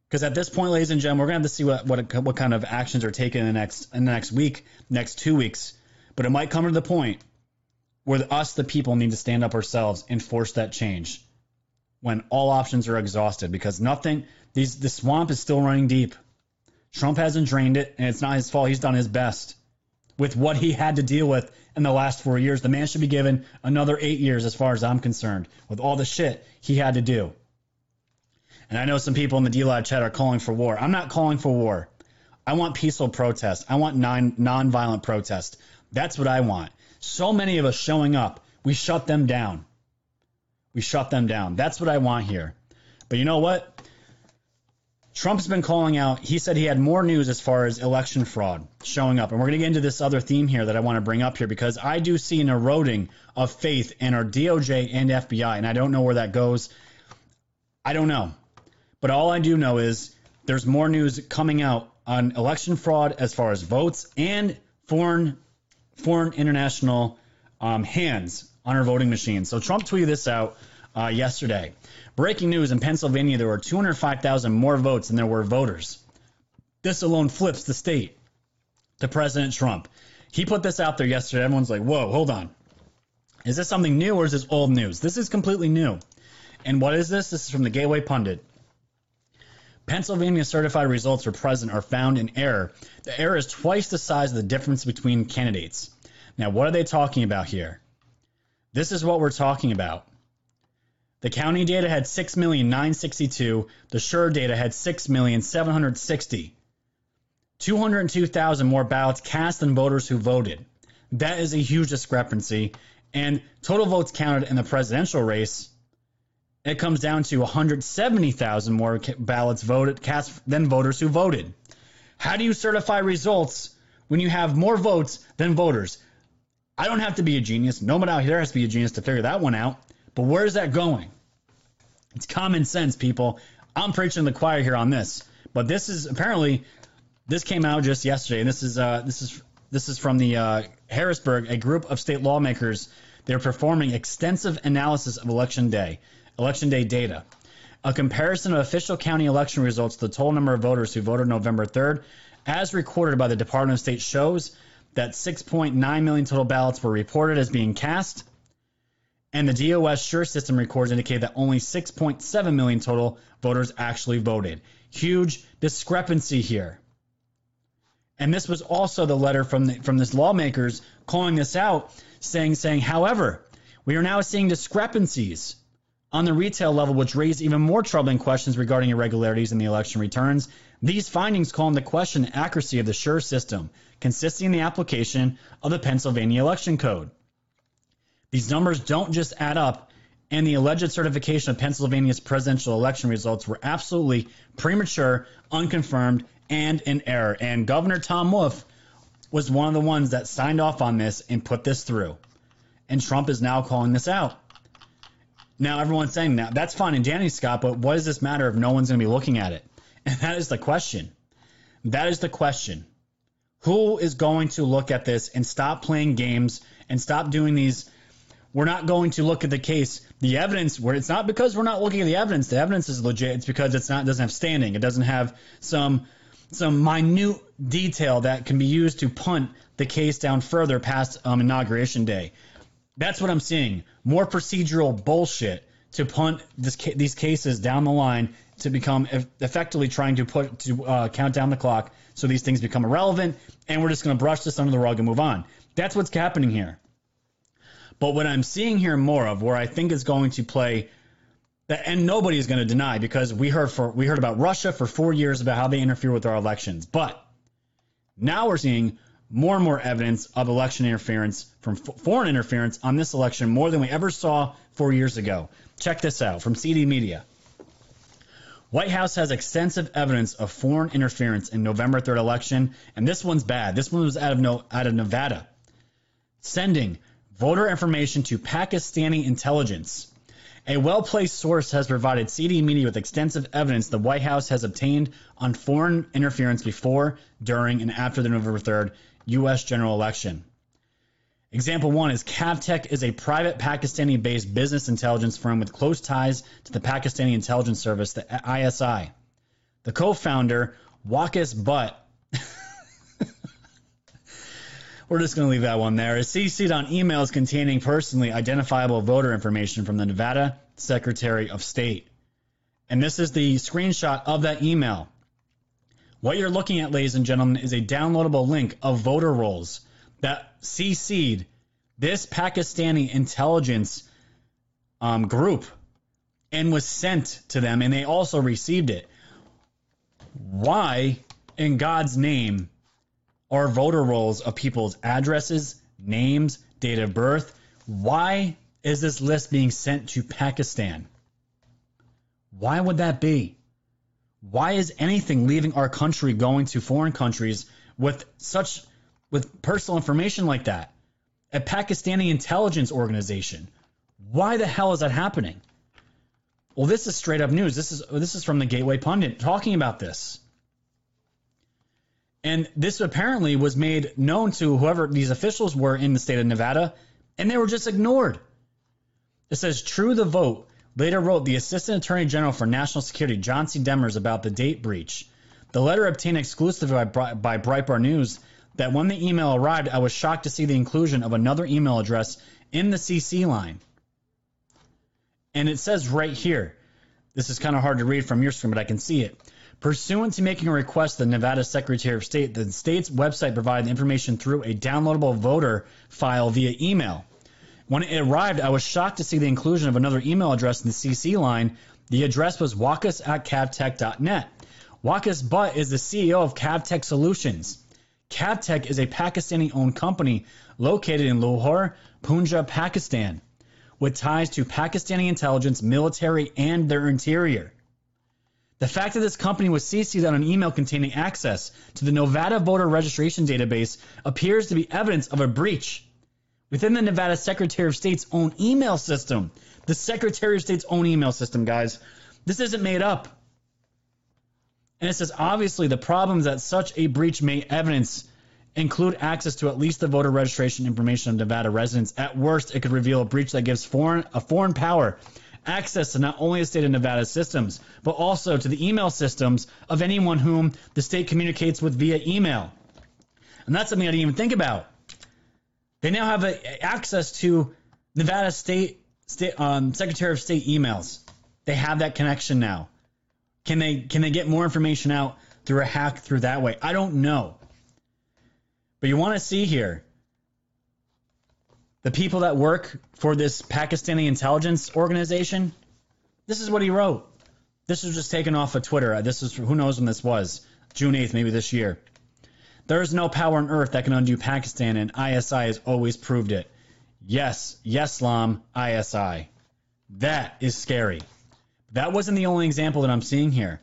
Because at this point, ladies and gentlemen, we're going to have to see what, what, what kind of actions are taken in the next in the next week, next two weeks. But it might come to the point where us, the people, need to stand up ourselves and force that change when all options are exhausted. Because nothing, these the swamp is still running deep. Trump hasn't drained it, and it's not his fault. He's done his best. with what he had to deal with in the last four years. The man should be given another eight years, as far as I'm concerned, with all the shit he had to do. And I know some people in the DLive chat are calling for war. I'm not calling for war. I want peaceful protest. I want non nonviolent protest. That's what I want. So many of us showing up, we shut them down. We shut them down. That's what I want here. But you know what? Trump's been calling out, he said he had more news as far as election fraud showing up. And we're going to get into this other theme here that I want to bring up here because I do see an eroding of faith in our DOJ and FBI. And I don't know where that goes. I don't know. But all I do know is there's more news coming out on election fraud as far as votes and foreign foreign international um, hands on our voting machines. So Trump tweeted this out uh, yesterday. Breaking news in Pennsylvania, there were 205,000 more votes than there were voters. This alone flips the state to President Trump. He put this out there yesterday. Everyone's like, whoa, hold on. Is this something new or is this old news? This is completely new. And what is this? This is from the Gateway Pundit. Pennsylvania certified results for president are found in error. The error is twice the size of the difference between candidates. Now, what are they talking about here? This is what we're talking about. The county data had 6,962. The Sure data had 6,760. 202,000 more ballots cast than voters who voted. That is a huge discrepancy. And total votes counted in the presidential race, it comes down to 170,000 more ballots voted cast than voters who voted. How do you certify results when you have more votes than voters? I don't have to be a genius. No one out here has to be a genius to figure that one out. But where is that going? It's common sense, people. I'm preaching the choir here on this. But this is apparently this came out just yesterday, and this is uh, this is this is from the uh, Harrisburg, a group of state lawmakers. They're performing extensive analysis of election day, election day data. A comparison of official county election results to the total number of voters who voted November 3rd, as recorded by the Department of State, shows that 6.9 million total ballots were reported as being cast and the DOS Sure system records indicate that only 6.7 million total voters actually voted. Huge discrepancy here. And this was also the letter from the, from this lawmakers calling this out, saying saying, however, we are now seeing discrepancies on the retail level, which raise even more troubling questions regarding irregularities in the election returns. These findings call into question the accuracy of the Sure system, consisting in the application of the Pennsylvania Election Code. These numbers don't just add up, and the alleged certification of Pennsylvania's presidential election results were absolutely premature, unconfirmed, and in error. And Governor Tom Wolf was one of the ones that signed off on this and put this through. And Trump is now calling this out. Now everyone's saying that that's fine and Danny Scott, but what does this matter if no one's going to be looking at it? And that is the question. That is the question. Who is going to look at this and stop playing games and stop doing these we're not going to look at the case, the evidence. Where it's not because we're not looking at the evidence. The evidence is legit. It's because it's not doesn't have standing. It doesn't have some some minute detail that can be used to punt the case down further past um, inauguration day. That's what I'm seeing. More procedural bullshit to punt this, these cases down the line to become effectively trying to put to uh, count down the clock so these things become irrelevant and we're just going to brush this under the rug and move on. That's what's happening here. But what I'm seeing here more of, where I think is going to play, and nobody is going to deny because we heard for we heard about Russia for four years about how they interfere with our elections, but now we're seeing more and more evidence of election interference from foreign interference on this election more than we ever saw four years ago. Check this out from CD Media. White House has extensive evidence of foreign interference in November 3rd election, and this one's bad. This one was out of no, out of Nevada, sending voter information to Pakistani intelligence. A well placed source has provided CD Media with extensive evidence the White House has obtained on foreign interference before, during, and after the November 3rd U.S. general election. Example one is Cavtech is a private Pakistani based business intelligence firm with close ties to the Pakistani intelligence service, the ISI. The co founder, Waqas Butt, we're just going to leave that one there. Is CC'd on emails containing personally identifiable voter information from the Nevada Secretary of State. And this is the screenshot of that email. What you're looking at, ladies and gentlemen, is a downloadable link of voter rolls that CC'd this Pakistani intelligence um, group and was sent to them, and they also received it. Why, in God's name, are voter rolls of people's addresses, names, date of birth? Why is this list being sent to Pakistan? Why would that be? Why is anything leaving our country going to foreign countries with such with personal information like that? A Pakistani intelligence organization. Why the hell is that happening? Well, this is straight up news. This is this is from the Gateway Pundit talking about this. And this apparently was made known to whoever these officials were in the state of Nevada, and they were just ignored. It says, True the vote later wrote the Assistant Attorney General for National Security, John C. Demers, about the date breach. The letter obtained exclusively by, by Breitbart News that when the email arrived, I was shocked to see the inclusion of another email address in the CC line. And it says right here, this is kind of hard to read from your screen, but I can see it. Pursuant to making a request, the Nevada Secretary of State, the state's website provided information through a downloadable voter file via email. When it arrived, I was shocked to see the inclusion of another email address in the CC line. The address was waqas at cavtech.net. Waqas Butt is the CEO of Cavtech Solutions. Cavtech is a Pakistani owned company located in Lahore, Punjab, Pakistan, with ties to Pakistani intelligence, military, and their interior. The fact that this company was CC'd on an email containing access to the Nevada voter registration database appears to be evidence of a breach within the Nevada Secretary of State's own email system. The Secretary of State's own email system, guys. This isn't made up. And it says obviously the problems that such a breach may evidence include access to at least the voter registration information of Nevada residents. At worst, it could reveal a breach that gives foreign a foreign power access to not only the state of Nevada's systems, but also to the email systems of anyone whom the state communicates with via email. And that's something I didn't even think about. They now have a, access to Nevada State, State um, Secretary of State emails. They have that connection now. Can they can they get more information out through a hack through that way? I don't know. But you want to see here the people that work for this Pakistani intelligence organization. This is what he wrote. This was just taken off of Twitter. This is who knows when this was. June 8th, maybe this year. There is no power on earth that can undo Pakistan, and ISI has always proved it. Yes, yes, Lam, ISI. That is scary. That wasn't the only example that I'm seeing here.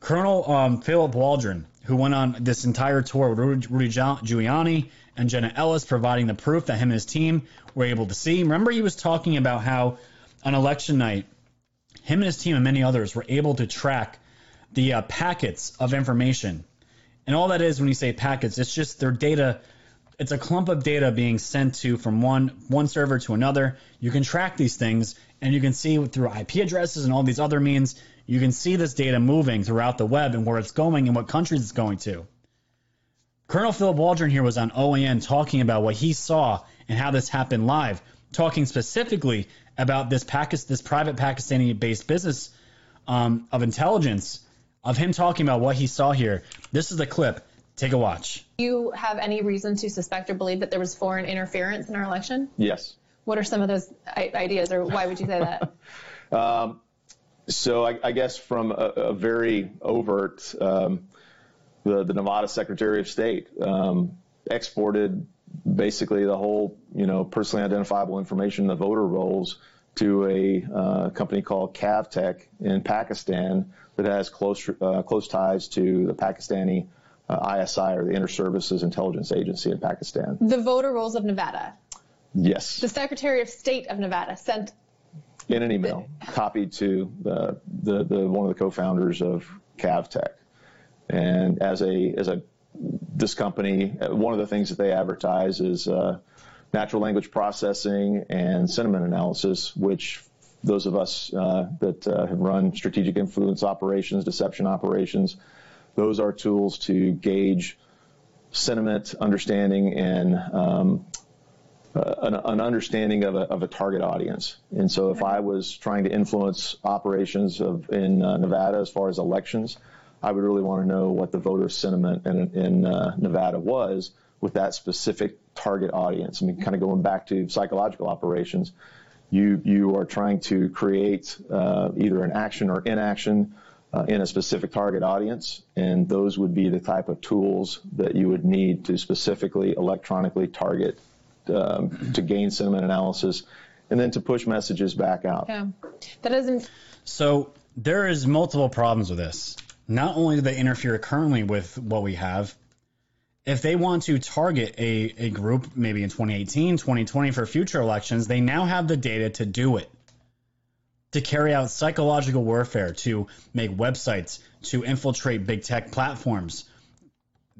Colonel um, Philip Waldron, who went on this entire tour with Rudy Giuliani and Jenna Ellis, providing the proof that him and his team were able to see. Remember, he was talking about how on election night, him and his team and many others were able to track the uh, packets of information and all that is when you say packets, it's just their data. It's a clump of data being sent to from one one server to another. You can track these things, and you can see through IP addresses and all these other means. You can see this data moving throughout the web and where it's going and what countries it's going to. Colonel Philip Waldron here was on OAN talking about what he saw and how this happened live, talking specifically about this Pakistan, this private Pakistani-based business um, of intelligence of him talking about what he saw here. This is the clip. Take a watch. Do you have any reason to suspect or believe that there was foreign interference in our election? Yes. What are some of those ideas, or why would you say that? um, so I, I, guess from a, a very overt, um, the, the, Nevada Secretary of State um, exported basically the whole, you know, personally identifiable information, the voter rolls, to a uh, company called Cavtech in Pakistan that has close uh, close ties to the Pakistani uh, ISI or the Inter-Services Intelligence Agency in Pakistan. The voter rolls of Nevada. Yes. The Secretary of State of Nevada sent in an email copied to the, the, the one of the co-founders of Cavtech, and as a as a this company, uh, one of the things that they advertise is uh, natural language processing and sentiment analysis, which those of us uh, that uh, have run strategic influence operations, deception operations, those are tools to gauge sentiment, understanding, and um, uh, an, an, understanding of a, of a, target audience. And so, if I was trying to influence operations of, in uh, Nevada as far as elections, I would really want to know what the voter sentiment in, in uh, Nevada was with that specific target audience. I mean, kind of going back to psychological operations, you you are trying to create uh, either an action or inaction uh, in a specific target audience, and those would be the type of tools that you would need to specifically electronically target um, to gain sentiment analysis, and then to push messages back out. Yeah, that doesn't. So there is multiple problems with this. Not only do they interfere currently with what we have, if they want to target a, a group maybe in 2018, 2020 for future elections, they now have the data to do it. To carry out psychological warfare, to make websites, to infiltrate big tech platforms.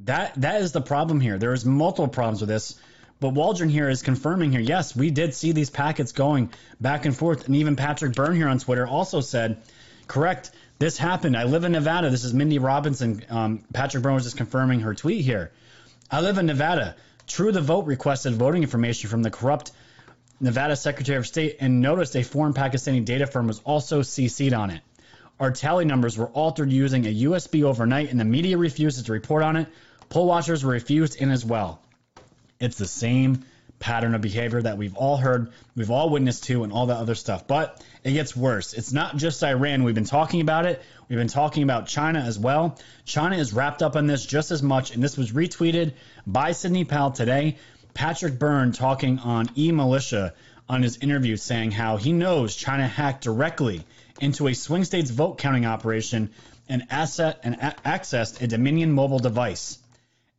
That that is the problem here. There is multiple problems with this. But Waldron here is confirming here, yes, we did see these packets going back and forth. And even Patrick Byrne here on Twitter also said, correct, this happened. I live in Nevada. This is Mindy Robinson. Um, Patrick was just confirming her tweet here. I live in Nevada. True the Vote requested voting information from the corrupt Nevada Secretary of State and noticed a foreign Pakistani data firm was also CC'd on it. Our tally numbers were altered using a USB overnight, and the media refuses to report on it. Poll watchers were refused in as well. It's the same pattern of behavior that we've all heard, we've all witnessed to, and all that other stuff. But it gets worse. It's not just Iran. We've been talking about it. We've been talking about China as well. China is wrapped up in this just as much, and this was retweeted by Sidney Powell today. Patrick Byrne talking on E Militia on his interview saying how he knows China hacked directly into a swing state's vote counting operation and asset and a- accessed a Dominion mobile device.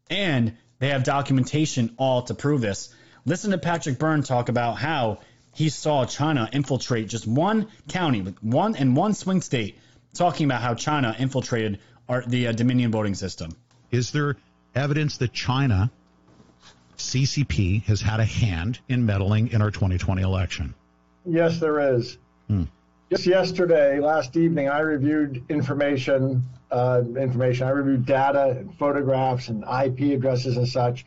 And they have documentation all to prove this. Listen to Patrick Byrne talk about how he saw China infiltrate just one county with one and one swing state, talking about how China infiltrated our, the uh, Dominion voting system. Is there evidence that China, CCP, has had a hand in meddling in our 2020 election? Yes, there is. Hmm. Just yesterday, last evening, I reviewed information. Uh, information. I reviewed data, and photographs, and IP addresses and such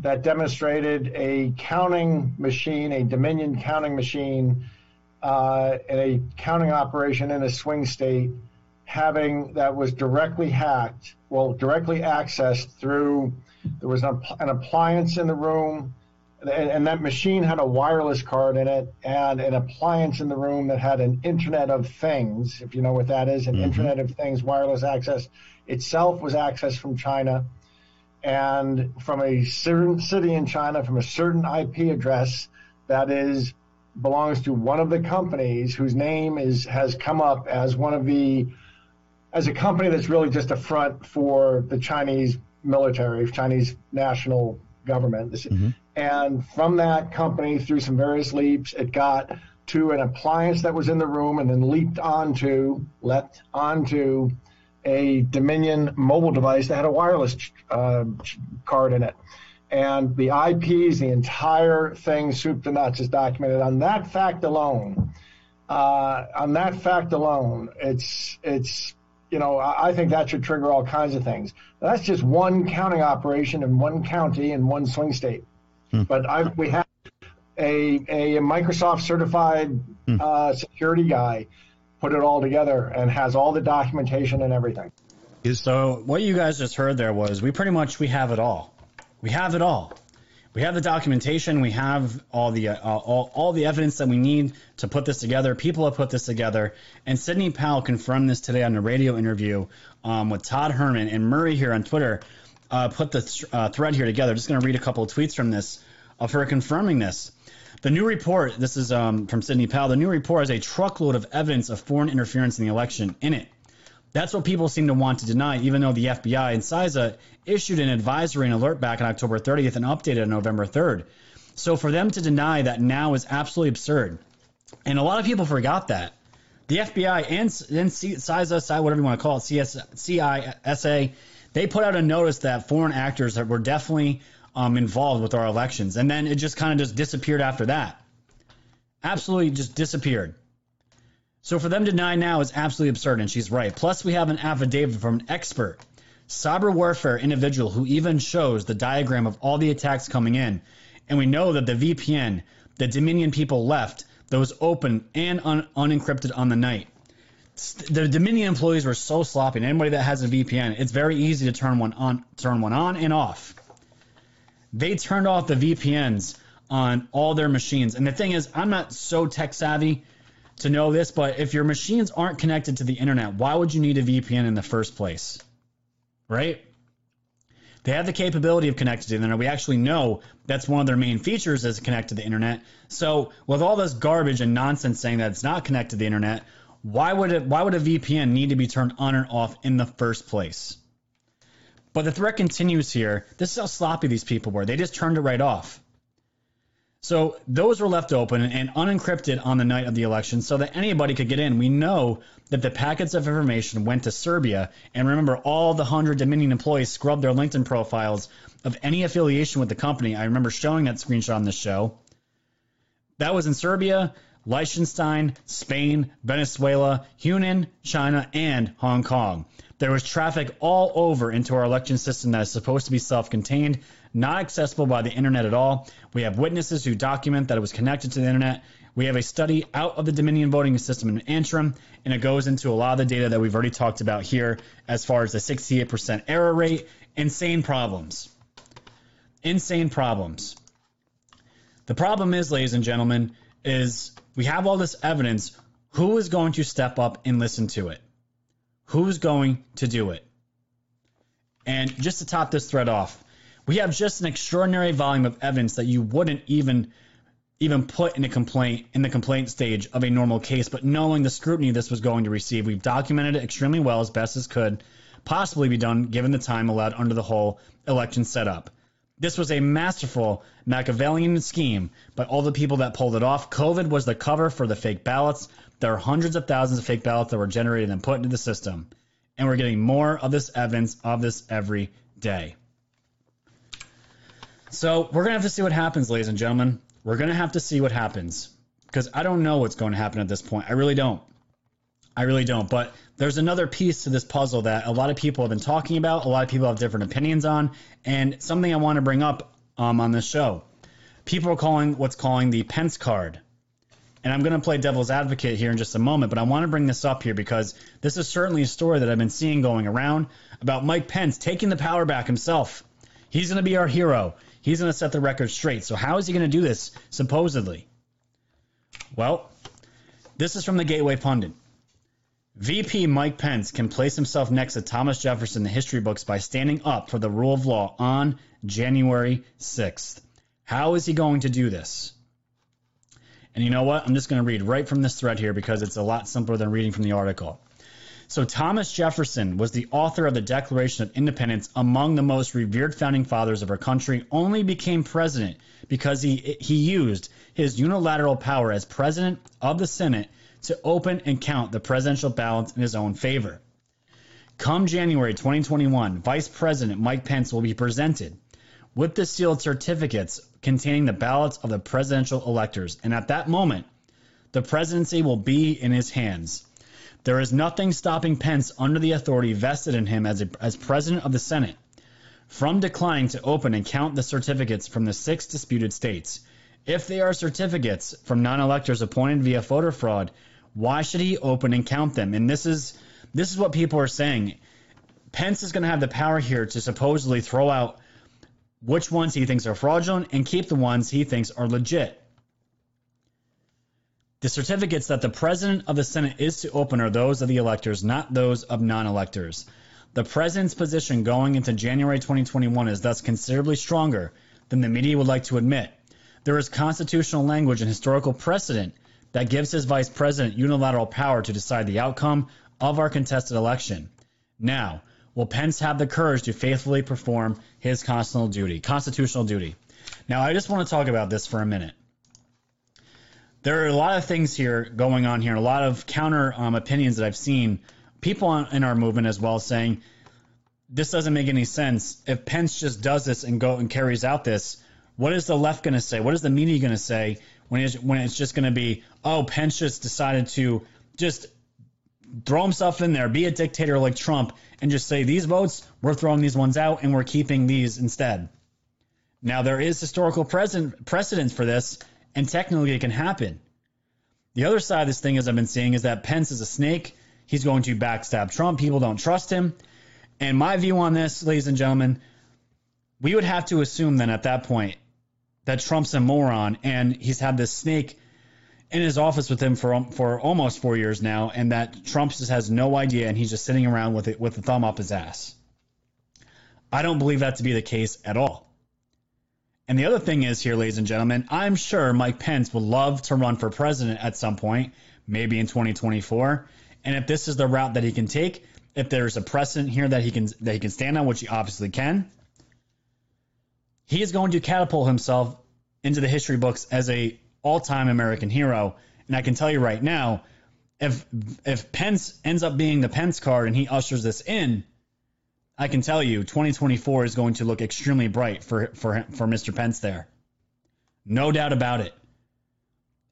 that demonstrated a counting machine, a Dominion counting machine, uh, and a counting operation in a swing state, having that was directly hacked, well, directly accessed through. There was an, an appliance in the room and, and that machine had a wireless card in it and an appliance in the room that had an Internet of Things, if you know what that is, an Internet of Things wireless access itself was accessed from China and from a certain city in China, from a certain IP address that is belongs to one of the companies whose name is has come up as one of the as a company that's really just a front for the Chinese military, Chinese national government. This- mm-hmm. And from that company, through some various leaps, it got to an appliance that was in the room and then leaped onto, leapt onto a Dominion mobile device that had a wireless uh, card in it. And the IPs, the entire thing, soup to nuts, is documented. On that fact alone, uh, on that fact alone, it's it's you know I, think that should trigger all kinds of things. That's just one counting operation in one county in one swing state. But I, we have a a Microsoft certified uh, security guy put it all together and has all the documentation and everything. So what you guys just heard there was we pretty much we have it all. We have it all. We have the documentation. We have all the uh, all, all the evidence that we need to put this together. People have put this together, and Sidney Powell confirmed this today on a radio interview um, with Todd Herman and Murray here on Twitter. Uh, put the th- uh, thread here together. Just going to read a couple of tweets from this of her confirming this. The new report. This is um, from Sidney Powell. The new report has a truckload of evidence of foreign interference in the election in it. That's what people seem to want to deny, even though the FBI and CISA issued an advisory and alert back on October 30th and updated on November 3rd. So for them to deny that now is absolutely absurd. And a lot of people forgot that. The FBI and, and CISA, whatever you want to call it, CISA, they put out a notice that foreign actors that were definitely um, involved with our elections. And then it just kind of just disappeared after that. Absolutely just disappeared. So for them to deny now is absolutely absurd, and she's right. Plus, we have an affidavit from an expert, cyber warfare individual who even shows the diagram of all the attacks coming in. And we know that the VPN, the Dominion people left, that was open and un- unencrypted on the night. The Dominion employees were so sloppy. And anybody that has a VPN, it's very easy to turn one on, turn one on and off. They turned off the VPNs on all their machines. And the thing is, I'm not so tech savvy to know this, but if your machines aren't connected to the internet, why would you need a VPN in the first place? Right? They have the capability of connecting to the internet. We actually know that's one of their main features is connect to the internet. So with all this garbage and nonsense saying that it's not connected to the internet, why would it why would a VPN need to be turned on and off in the first place? But the threat continues here. This is how sloppy these people were. They just turned it right off. So those were left open and unencrypted on the night of the election so that anybody could get in. We know that the packets of information went to Serbia. And remember, all the 100 Dominion employees scrubbed their LinkedIn profiles of any affiliation with the company. I remember showing that screenshot on this show. That was in Serbia, Liechtenstein, Spain, Venezuela, Hunan, China, and Hong Kong. There was traffic all over into our election system that is supposed to be self contained not accessible by the internet at all. We have witnesses who document that it was connected to the internet. We have a study out of the Dominion voting system in Antrim, and it goes into a lot of the data that we've already talked about here as far as the 68% error rate, insane problems. Insane problems. The problem is, ladies and gentlemen, is we have all this evidence. Who is going to step up and listen to it? Who's going to do it? And just to top this thread off, we have just an extraordinary volume of evidence that you wouldn't even even put in a complaint in the complaint stage of a normal case, but knowing the scrutiny this was going to receive, we've documented it extremely well as best as could possibly be done given the time allowed under the whole election setup. This was a masterful Machiavellian scheme by all the people that pulled it off. COVID was the cover for the fake ballots. There are hundreds of thousands of fake ballots that were generated and put into the system. And we're getting more of this evidence of this every day. So we're gonna have to see what happens, ladies and gentlemen. We're gonna have to see what happens because I don't know what's going to happen at this point. I really don't. I really don't. But there's another piece to this puzzle that a lot of people have been talking about. A lot of people have different opinions on, and something I want to bring up um, on this show. People are calling what's calling the Pence card. And I'm going to play devil's advocate here in just a moment, but I want to bring this up here because this is certainly a story that I've been seeing going around about Mike Pence taking the power back himself. He's going to be our hero. He's going to set the record straight. So, how is he going to do this, supposedly? Well, this is from the Gateway Pundit. VP Mike Pence can place himself next to Thomas Jefferson in the history books by standing up for the rule of law on January 6th. How is he going to do this? And you know what? I'm just going to read right from this thread here because it's a lot simpler than reading from the article. So Thomas Jefferson was the author of the Declaration of Independence, among the most revered founding fathers of our country, only became president because he he used his unilateral power as president of the Senate to open and count the presidential ballots in his own favor. Come January 2021, Vice President Mike Pence will be presented with the sealed certificates containing the ballots of the presidential electors, and at that moment, the presidency will be in his hands. There is nothing stopping Pence under the authority vested in him as, a, as president of the Senate from declining to open and count the certificates from the six disputed states. If they are certificates from non-electors appointed via voter fraud, why should he open and count them? And this is this is what people are saying. Pence is going to have the power here to supposedly throw out which ones he thinks are fraudulent and keep the ones he thinks are legit. The certificates that the president of the Senate is to open are those of the electors, not those of non electors. The president's position going into January 2021 is thus considerably stronger than the media would like to admit. There is constitutional language and historical precedent that gives his vice president unilateral power to decide the outcome of our contested election. Now, will Pence have the courage to faithfully perform his constitutional duty? Constitutional duty. Now, I just want to talk about this for a minute there are a lot of things here going on here, a lot of counter um, opinions that I've seen. People in our movement as well saying this doesn't make any sense. If Pence just does this and go and carries out this, what is the left going to say? What is the media going to say when it's, when it's just going to be, oh, Pence just decided to just throw himself in there, be a dictator like Trump, and just say these votes, we're throwing these ones out and we're keeping these instead. Now there is historical precedent precedence for this and technically it can happen. The other side of this thing, as I've been seeing, is that Pence is a snake. He's going to backstab Trump. People don't trust him. And my view on this, ladies and gentlemen, we would have to assume then at that point that Trump's a moron and he's had this snake in his office with him for um, for almost four years now, and that Trump just has no idea and he's just sitting around with it with a thumb up his ass. I don't believe that to be the case at all. And the other thing is here, ladies and gentlemen, I'm sure Mike Pence would love to run for president at some point, maybe in 2024. And if this is the route that he can take, if there's a precedent here that he can that he can stand on, which he obviously can, he is going to catapult himself into the history books as a all-time American hero. And I can tell you right now, if if Pence ends up being the Pence card and he ushers this in, I can tell you 2024 is going to look extremely bright for for for Mr. Pence there. No doubt about it.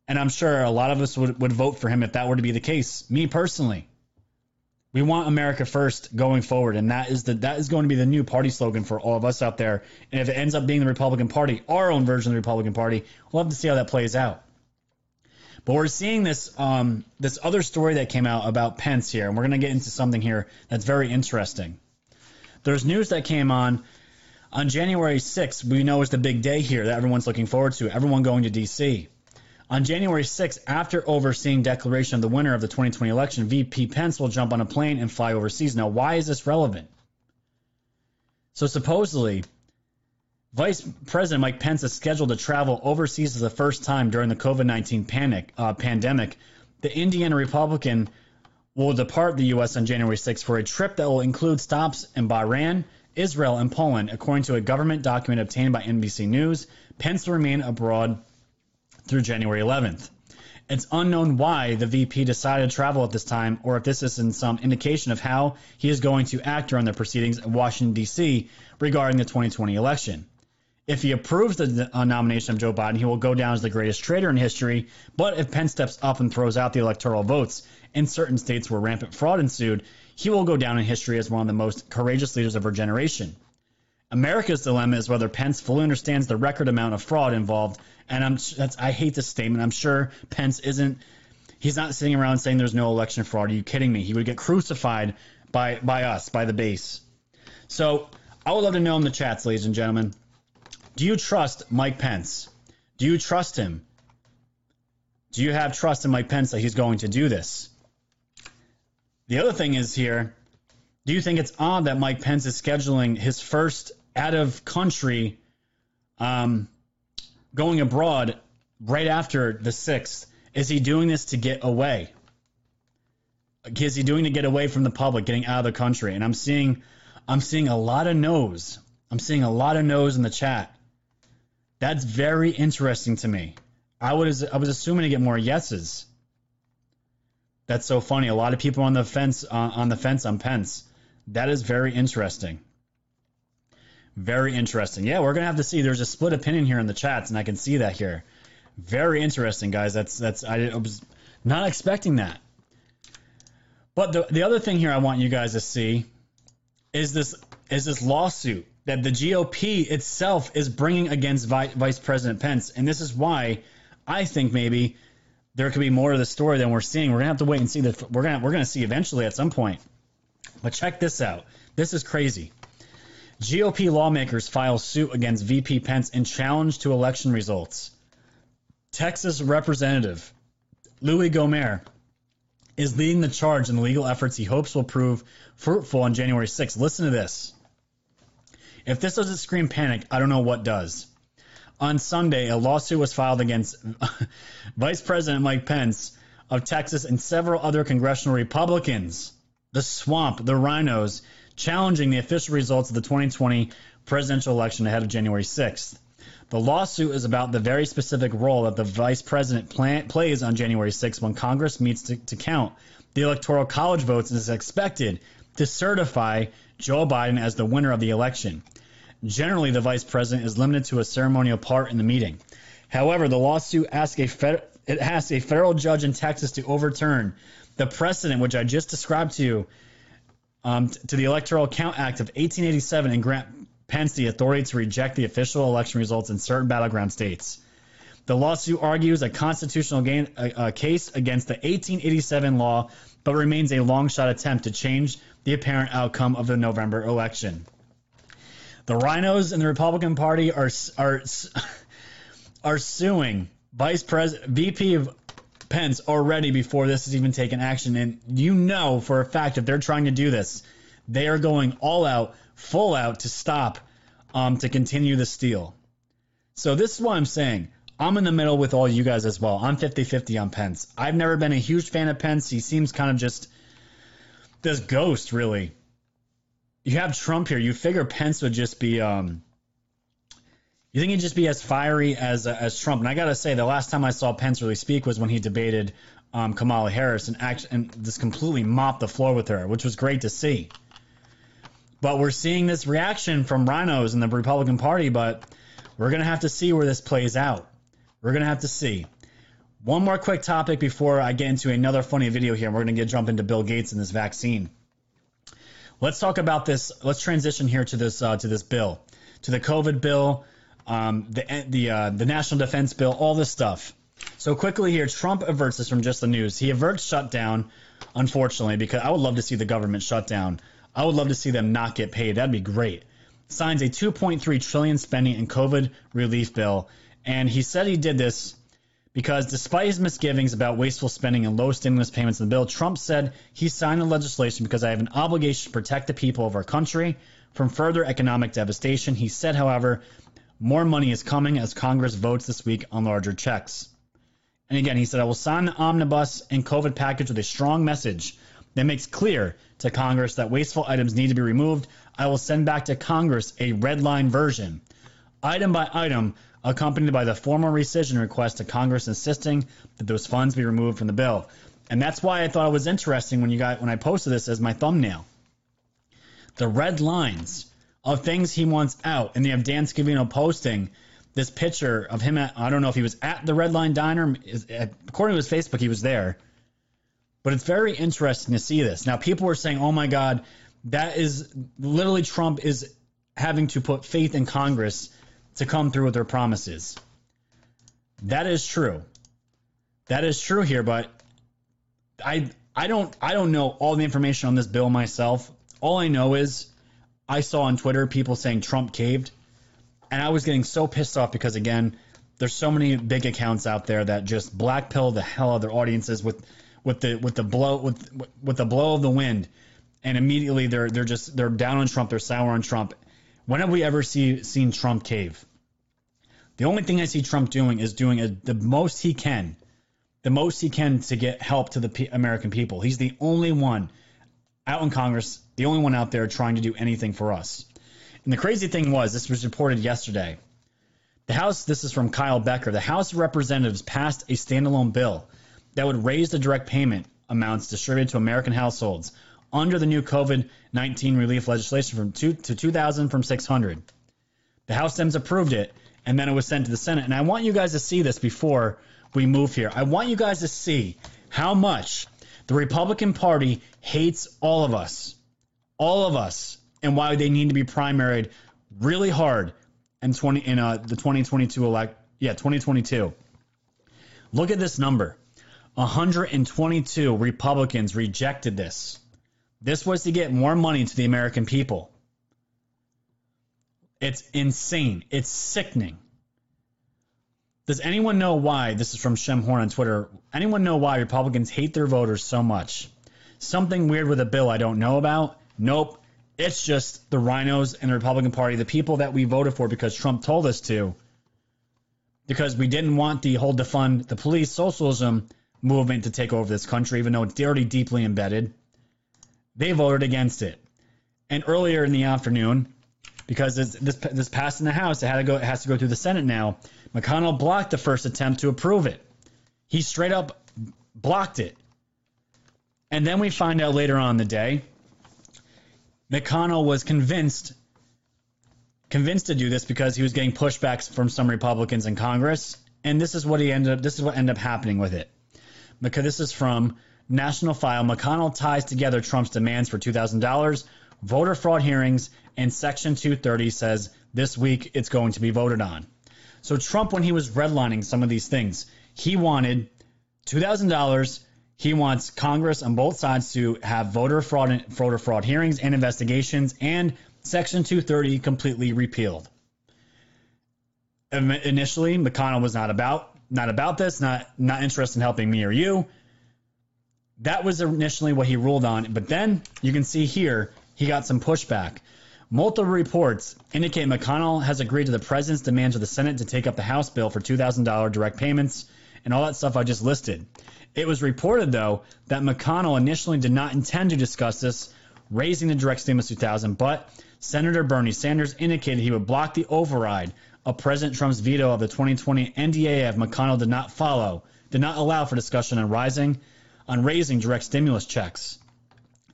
And I'm sure a lot of us would, would vote for him if that were to be the case. Me personally. We want America first going forward, and that is the that is going to be the new party slogan for all of us out there. And if it ends up being the Republican Party, our own version of the Republican Party, we'll have to see how that plays out. But we're seeing this um, this other story that came out about Pence here, and we're going to get into something here that's very interesting. There's news that came on on January 6th. We know is the big day here that everyone's looking forward to. Everyone going to D.C. On January 6th, after overseeing declaration of the winner of the 2020 election, VP Pence will jump on a plane and fly overseas. Now, why is this relevant? So supposedly, Vice President Mike Pence is scheduled to travel overseas for the first time during the COVID-19 panic uh, pandemic. The Indiana Republican will depart the U.S. on January 6th for a trip that will include stops in Bahrain, Israel, and Poland, according to a government document obtained by NBC News. Pence will remain abroad through January 11th. It's unknown why the VP decided to travel at this time, or if this is in some indication of how he is going to act during the proceedings in Washington, D.C. regarding the 2020 election. If he approves the uh, nomination of Joe Biden, he will go down as the greatest traitor in history. But if Pence steps up and throws out the electoral votes in certain states where rampant fraud ensued, he will go down in history as one of the most courageous leaders of our generation. America's dilemma is whether Pence fully understands the record amount of fraud involved and I'm that's I hate this statement. I'm sure Pence isn't. He's not sitting around saying there's no election fraud. Are you kidding me? He would get crucified by by us, by the base. So I would love to know in the chats, ladies and gentlemen. Do you trust Mike Pence? Do you trust him? Do you have trust in Mike Pence that he's going to do this? The other thing is here. Do you think it's odd that Mike Pence is scheduling his first out of country um, going abroad right after the sixth? Is he doing this to get away? Is he doing to get away from the public, getting out of the country? And I'm seeing, I'm seeing a lot of no's. I'm seeing a lot of no's in the chat. That's very interesting to me. I was I was assuming to get more yeses. That's so funny. A lot of people on the fence uh, on the fence on Pence. That is very interesting. Very interesting. Yeah, we're gonna have to see. There's a split opinion here in the chats, and I can see that here. Very interesting, guys. That's that's I was not expecting that. But the the other thing here I want you guys to see is this is this lawsuit that the GOP itself is bringing against Vice President Pence, and this is why I think maybe there could be more of the story than we're seeing. We're gonna have to wait and see that. We're gonna we're gonna see eventually at some point. But check this out. This is crazy. GOP lawmakers file suit against VP Pence in challenge to election results. Texas Representative Louis Gohmert is leading the charge in the legal efforts he hopes will prove fruitful on January 6th. Listen to this. If this doesn't scream panic, I don't know what does. On Sunday, a lawsuit was filed against Vice President Mike Pence of Texas and several other congressional Republicans. The swamp, the RINOs, challenging the official results of the 2020 presidential election ahead of January 6th. The lawsuit is about the very specific role that the vice president plan- plays on January 6th when Congress meets to, to count the Electoral College votes is expected to certify Joe Biden as the winner of the election. Generally, the vice president is limited to a ceremonial part in the meeting. However, the lawsuit asks a fed- asks a federal judge in Texas to overturn the precedent which I just described to you um, to the Electoral Count Act of 1887 and grant Pence the authority to reject the official election results in certain battleground states. The lawsuit argues a constitutional gain, a, a case against the 1887 law, but remains a long shot attempt to change the apparent outcome of the November election. The rhinos in the Republican Party are are are suing Vice President VP of Pence already before this is even taken action, and you know for a fact if they're trying to do this, they are going all out, full out to stop, um, to continue the steal. So this is what I'm saying. I'm in the middle with all you guys as well. I'm 50-50 on Pence. I've never been a huge fan of Pence. He seems kind of just this ghost, really. You have Trump here. You figure Pence would just be um, you think he'd just be as fiery as uh, as Trump? And I gotta say, the last time I saw Pence really speak was when he debated um, Kamala Harris and act and just completely mopped the floor with her, which was great to see. But we're seeing this reaction from rhinos in the Republican Party, but we're gonna have to see where this plays out. We're gonna have to see. One more quick topic before I get into another funny video here. We're gonna get jump into Bill Gates and this vaccine. Let's talk about this. Let's transition here to this uh, to this bill, to the COVID bill um, the the uh, the national defense bill, all this stuff. So quickly here, Trump averts this from just the news. He averts shutdown, unfortunately, because I would love to see the government shut down. I would love to see them not get paid. That'd be great. Signs a 2.3 trillion spending and COVID relief bill, and he said he did this because despite his misgivings about wasteful spending and low stimulus payments in the bill, Trump said he signed the legislation because I have an obligation to protect the people of our country from further economic devastation. He said, however, more money is coming as Congress votes this week on larger checks. And again, he said, I will sign the omnibus and COVID package with a strong message that makes clear to Congress that wasteful items need to be removed. I will send back to Congress a red line version, item by item, accompanied by the formal rescission request to Congress insisting that those funds be removed from the bill. And that's why I thought it was interesting when you got when I posted this as my thumbnail. The red lines of things he wants out. And they have Dan Scavino posting this picture of him at, I don't know if he was at the Red Line Diner. According to his Facebook, he was there. But it's very interesting to see this. Now, people were saying, oh my God, that is literally Trump is having to put faith in Congress to come through with their promises. That is true. That is true here, but I I don't I don't know all the information on this bill myself. All I know is I saw on Twitter people saying Trump caved, and I was getting so pissed off because again, there's so many big accounts out there that just blackpill the hell out of their audiences with with the with the blow with with the blow of the wind, and immediately they're they're just they're down on Trump, they're sour on Trump. When have we ever see, seen Trump cave? The only thing I see Trump doing is doing a, the most he can, the most he can to get help to the P- American people. He's the only one out in Congress, the only one out there trying to do anything for us. And the crazy thing was, this was reported yesterday. The House, this is from Kyle Becker, the House of Representatives passed a standalone bill that would raise the direct payment amounts distributed to American households under the new COVID 19 relief legislation from two to 2,000 from 600. The House Dems approved it, and then it was sent to the Senate. And I want you guys to see this before we move here. I want you guys to see how much the Republican Party hates all of us, all of us, and why they need to be primaried really hard in 20 in uh, the 2022 elect yeah 2022. Look at this number. 122 Republicans rejected this. This was to get more money to the American people. It's insane. It's sickening. Does anyone know why? This is from Shem Horn on Twitter. Anyone know why Republicans hate their voters so much? Something weird with a bill I don't know about? Nope. It's just the rhinos and the Republican Party, the people that we voted for because Trump told us to, because we didn't want the whole defund the police socialism movement to take over this country, even though it's already deeply embedded. They voted against it. And earlier in the afternoon, because this this, this passed in the House, it had to go it has to go through the Senate now. McConnell blocked the first attempt to approve it. He straight up blocked it. And then we find out later on the day, McConnell was convinced convinced to do this because he was getting pushbacks from some Republicans in Congress. And this is what he ended up this is what ended up happening with it. Because this is from National File. McConnell ties together Trump's demands for $2,000, voter fraud hearings, and Section 230 says this week it's going to be voted on. So Trump, when he was redlining some of these things, he wanted two thousand dollars. He wants Congress on both sides to have voter fraud, voter fraud hearings and investigations, and Section 230 completely repealed. Initially, McConnell was not about not about this, not not interested in helping me or you. That was initially what he ruled on, but then you can see here he got some pushback. Multiple reports indicate McConnell has agreed to the president's demands of the Senate to take up the House bill for $2,000 direct payments and all that stuff I just listed. It was reported, though, that McConnell initially did not intend to discuss this, raising the direct stimulus 2000, but Senator Bernie Sanders indicated he would block the override of President Trump's veto of the 2020 NDAA if McConnell did not follow, did not allow for discussion on rising, on raising direct stimulus checks.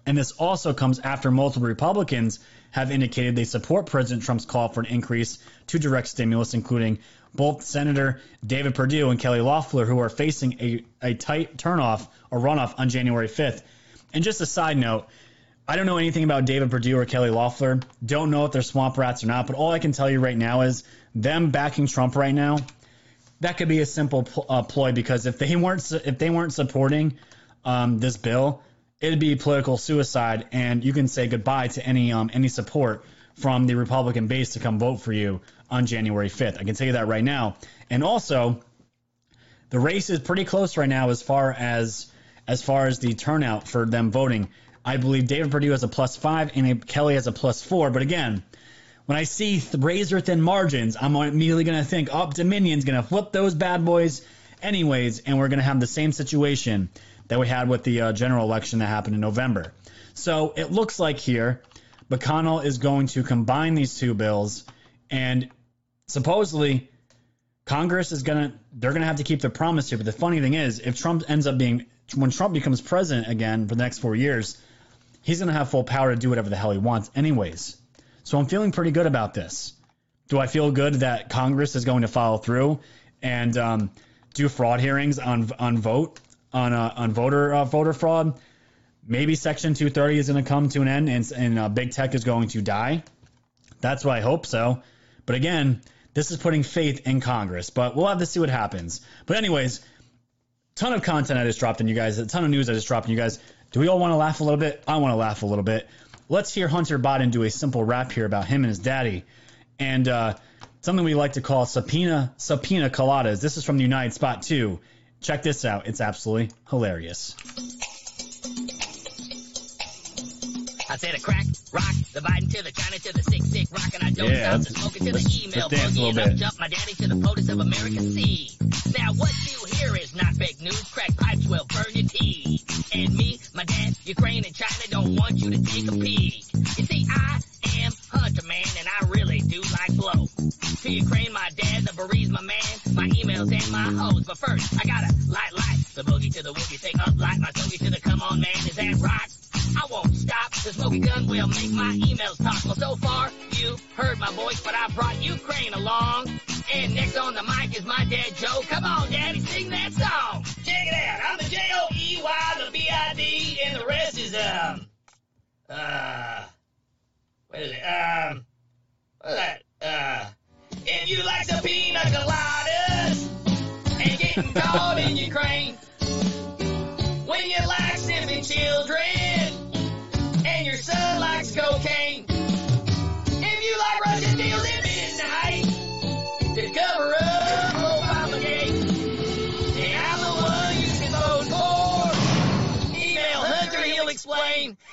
And this also comes after multiple Republicans have indicated they support President Trump's call for an increase to direct stimulus, including both Senator David Perdue and Kelly Loeffler, who are facing a, a tight turnoff or runoff on January 5th. And just a side note, I don't know anything about David Perdue or Kelly Loeffler. Don't know if they're swamp rats or not, but all I can tell you right now is them backing Trump right now. That could be a simple pl- uh, ploy because if they weren't if they weren't supporting um, this bill, it'd be political suicide, and you can say goodbye to any um, any support from the Republican base to come vote for you on January 5th. I can tell you that right now. And also, the race is pretty close right now as far as as far as the turnout for them voting. I believe David Perdue has a plus five and Kelly has a plus four. But again, when I see razor thin margins, I'm immediately going to think, oh, Dominion's going to flip those bad boys anyways, and we're going to have the same situation that we had with the uh, general election that happened in November. So it looks like here McConnell is going to combine these two bills, and supposedly Congress is going to they're going to have to keep their promise here. But the funny thing is, if Trump ends up being when Trump becomes president again for the next four years, he's going to have full power to do whatever the hell he wants, anyways. So I'm feeling pretty good about this. Do I feel good that Congress is going to follow through and um, do fraud hearings on on vote on uh, on voter uh, voter fraud? Maybe Section 230 is going to come to an end and, and uh, big tech is going to die. That's what I hope so. But again, this is putting faith in Congress. But we'll have to see what happens. But anyways, ton of content I just dropped on you guys. A ton of news I just dropped on you guys. Do we all want to laugh a little bit? I want to laugh a little bit. Let's hear Hunter Biden do a simple rap here about him and his daddy, and uh, something we like to call subpoena subpoena coladas. This is from the United Spot too. Check this out. It's absolutely hilarious. I said a crack, rock, the Biden to the China to the sick, sick rock, and I don't Yeah, stop the smoking to the email boogie, and bit. I jump my daddy to the POTUS of America C. Now what you hear is not fake news, crack pipes will burn your teeth. And me, my dad, Ukraine and China don't want you to take a peek. You see, I am Hunter Man, and I really do like blow. To Ukraine, my dad, the Beree's my man, my emails and my hoes. But first, I gotta light, light, the boogie to the woogie, take up, light my stogie to the come on man, is that right? I won't stop. The smoking gun will make my emails talk. Well, so far, you heard my voice, but I brought Ukraine along. And next on the mic is my dad, Joe. Come on, Daddy, sing that song. Check it out. I'm the J-O-E-Y, the B-I-D, and the rest is, um, uh, what is it? Um, what is that? Uh, if you like the pina coladas and getting caught in Ukraine, when you like sniffing children your son likes cocaine. If you like Russian deals at midnight to cover up Obamagate, then I'm the one you can vote for. Email Hunter, he'll explain.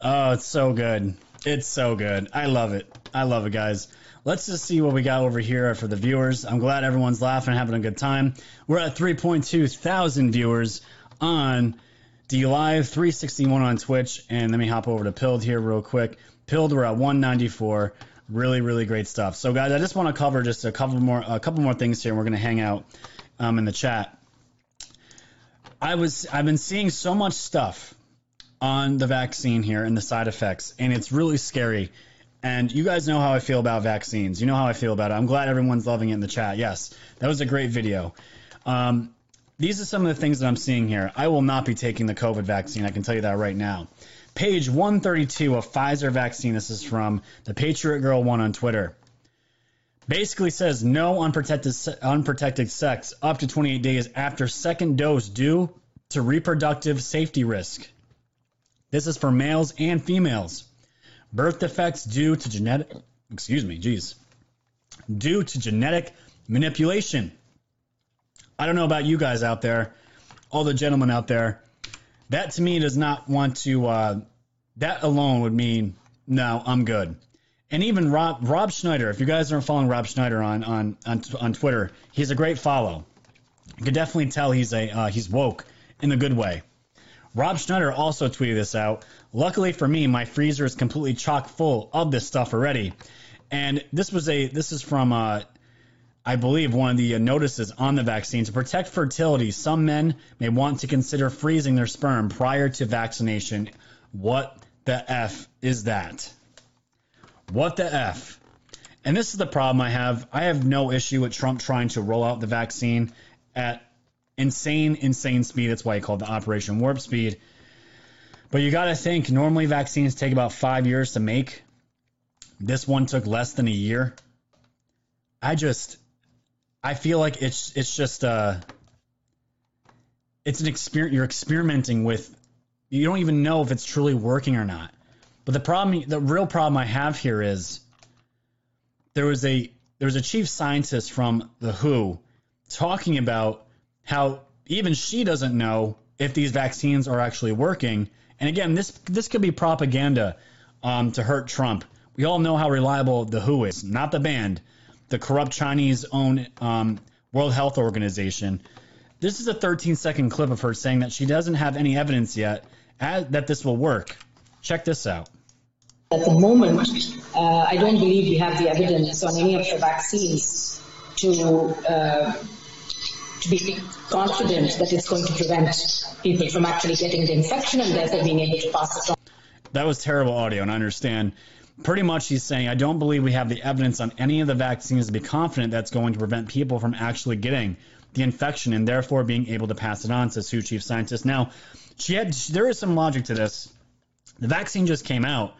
Oh, it's so good. It's so good. I love it. I love it, guys. Let's just see what we got over here for the viewers. I'm glad everyone's laughing, having a good time. We're at 3.2 thousand viewers on DLive, 361 on Twitch, and let me hop over to Pilled here real quick. Pilled, we're at 194. Really, really great stuff. So, guys, I just want to cover just a couple more, a couple more things here. and We're going to hang out um, in the chat. I was, I've been seeing so much stuff on the vaccine here and the side effects, and it's really scary. And you guys know how I feel about vaccines. You know how I feel about it. I'm glad everyone's loving it in the chat. Yes, that was a great video. Um, these are some of the things that I'm seeing here. I will not be taking the COVID vaccine. I can tell you that right now. Page 132 of Pfizer vaccine. This is from the Patriot Girl one on Twitter. Basically says no unprotected unprotected sex up to 28 days after second dose due to reproductive safety risk. This is for males and females. birth defects due to genetic, excuse me, geez, due to genetic manipulation. I don't know about you guys out there, all the gentlemen out there. That to me does not want to. Uh, that alone would mean no, I'm good. And even Rob Rob Schneider, if you guys aren't following Rob Schneider on on on, on Twitter, he's a great follow. You can definitely tell he's a uh, he's woke in a good way. Rob Schneider also tweeted this out. Luckily for me, my freezer is completely chock full of this stuff already. And this was a this is from uh, I believe one of the uh, notices on the vaccine to protect fertility. Some men may want to consider freezing their sperm prior to vaccination. What the f is that? What the f? And this is the problem I have. I have no issue with Trump trying to roll out the vaccine at insane, insane speed. That's why he called the Operation Warp Speed. But you got to think normally vaccines take about five years to make. This one took less than a year. I just, I feel like it's it's just uh, it's an experiment You're experimenting with. You don't even know if it's truly working or not. But the problem, the real problem I have here is there was a there was a chief scientist from the WHO talking about how even she doesn't know if these vaccines are actually working. And again, this this could be propaganda um, to hurt Trump. We all know how reliable the WHO is, not the band, the corrupt Chinese-owned um, World Health Organization. This is a 13-second clip of her saying that she doesn't have any evidence yet that this will work. Check this out. At the moment, uh, I don't believe we have the evidence on any of the vaccines to uh, to be confident that it's going to prevent people from actually getting the infection and therefore being able to pass it on. That was terrible audio, and I understand. Pretty much, he's saying, I don't believe we have the evidence on any of the vaccines to be confident that's going to prevent people from actually getting the infection and therefore being able to pass it on, says WHO chief scientist. Now, she had there is some logic to this. The vaccine just came out.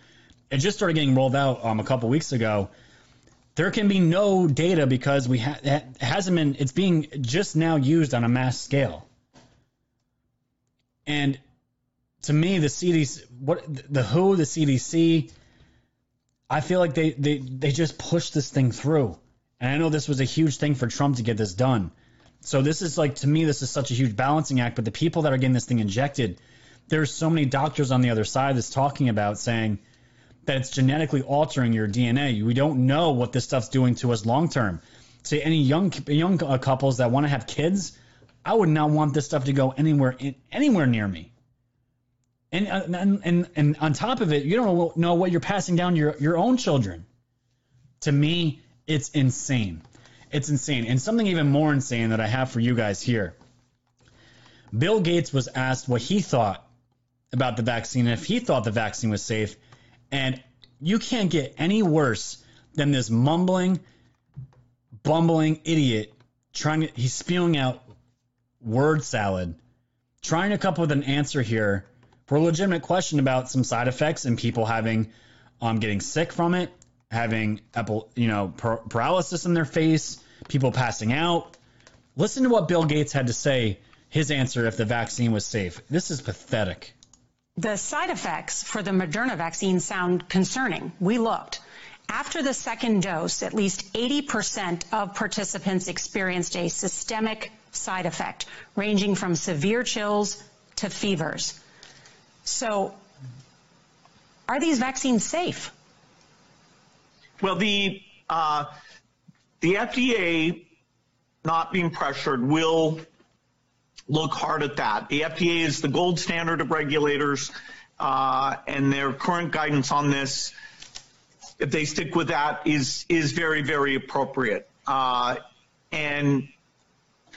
It just started getting rolled out um, a couple weeks ago there can be no data because we ha- it hasn't been it's being just now used on a mass scale and to me the cdc what the who the cdc i feel like they they, they just pushed this thing through and i know this was a huge thing for trump to get this done so this is like to me this is such a huge balancing act but the people that are getting this thing injected there's so many doctors on the other side that's talking about saying that it's genetically altering your DNA. We don't know what this stuff's doing to us long term. Say any young young uh, couples that want to have kids, I would not want this stuff to go anywhere anywhere near me. And, uh, and and and on top of it, you don't know what you're passing down your your own children. To me, it's insane. It's insane. And something even more insane that I have for you guys here. Bill Gates was asked what he thought about the vaccine, if he thought the vaccine was safe, and you can't get any worse than this mumbling, bumbling idiot trying to, he's spewing out word salad, trying to come up with an answer here for a legitimate question about some side effects and people having, um, getting sick from it, having, you know, paralysis in their face, people passing out. Listen to what Bill Gates had to say, his answer if the vaccine was safe. This is pathetic. The side effects for the Moderna vaccine sound concerning. We looked. After the second dose, at least 80% of participants experienced a systemic side effect, ranging from severe chills to fevers. So, are these vaccines safe? Well, the uh, the FDA, not being pressured, will look hard at that. The FDA is the gold standard of regulators, uh, and their current guidance on this, if they stick with that, is is very very appropriate. Uh, and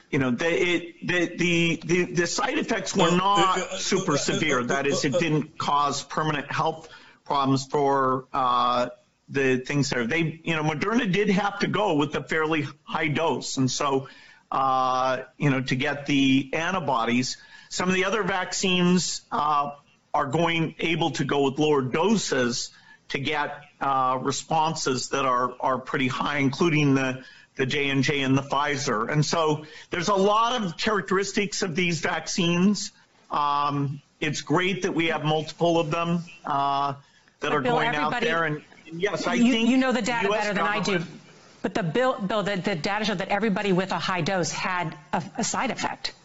you know, the, it, the, the, the, the side effects were not super severe. That is, it didn't cause permanent health problems for uh, the things there. They, you know, Moderna did have to go with a fairly high dose, and so uh, you know, to get the antibodies. Some of the other vaccines uh, are going able to go with lower doses to get uh, responses that are are pretty high, including the the J and J and the Pfizer. And so there's a lot of characteristics of these vaccines. Um, it's great that we have multiple of them. Uh, that are Bill, going out there. And yes, I you, think you know the data US better than I do. But the bill, Bill, the, the data showed that everybody with a high dose had a, a side effect.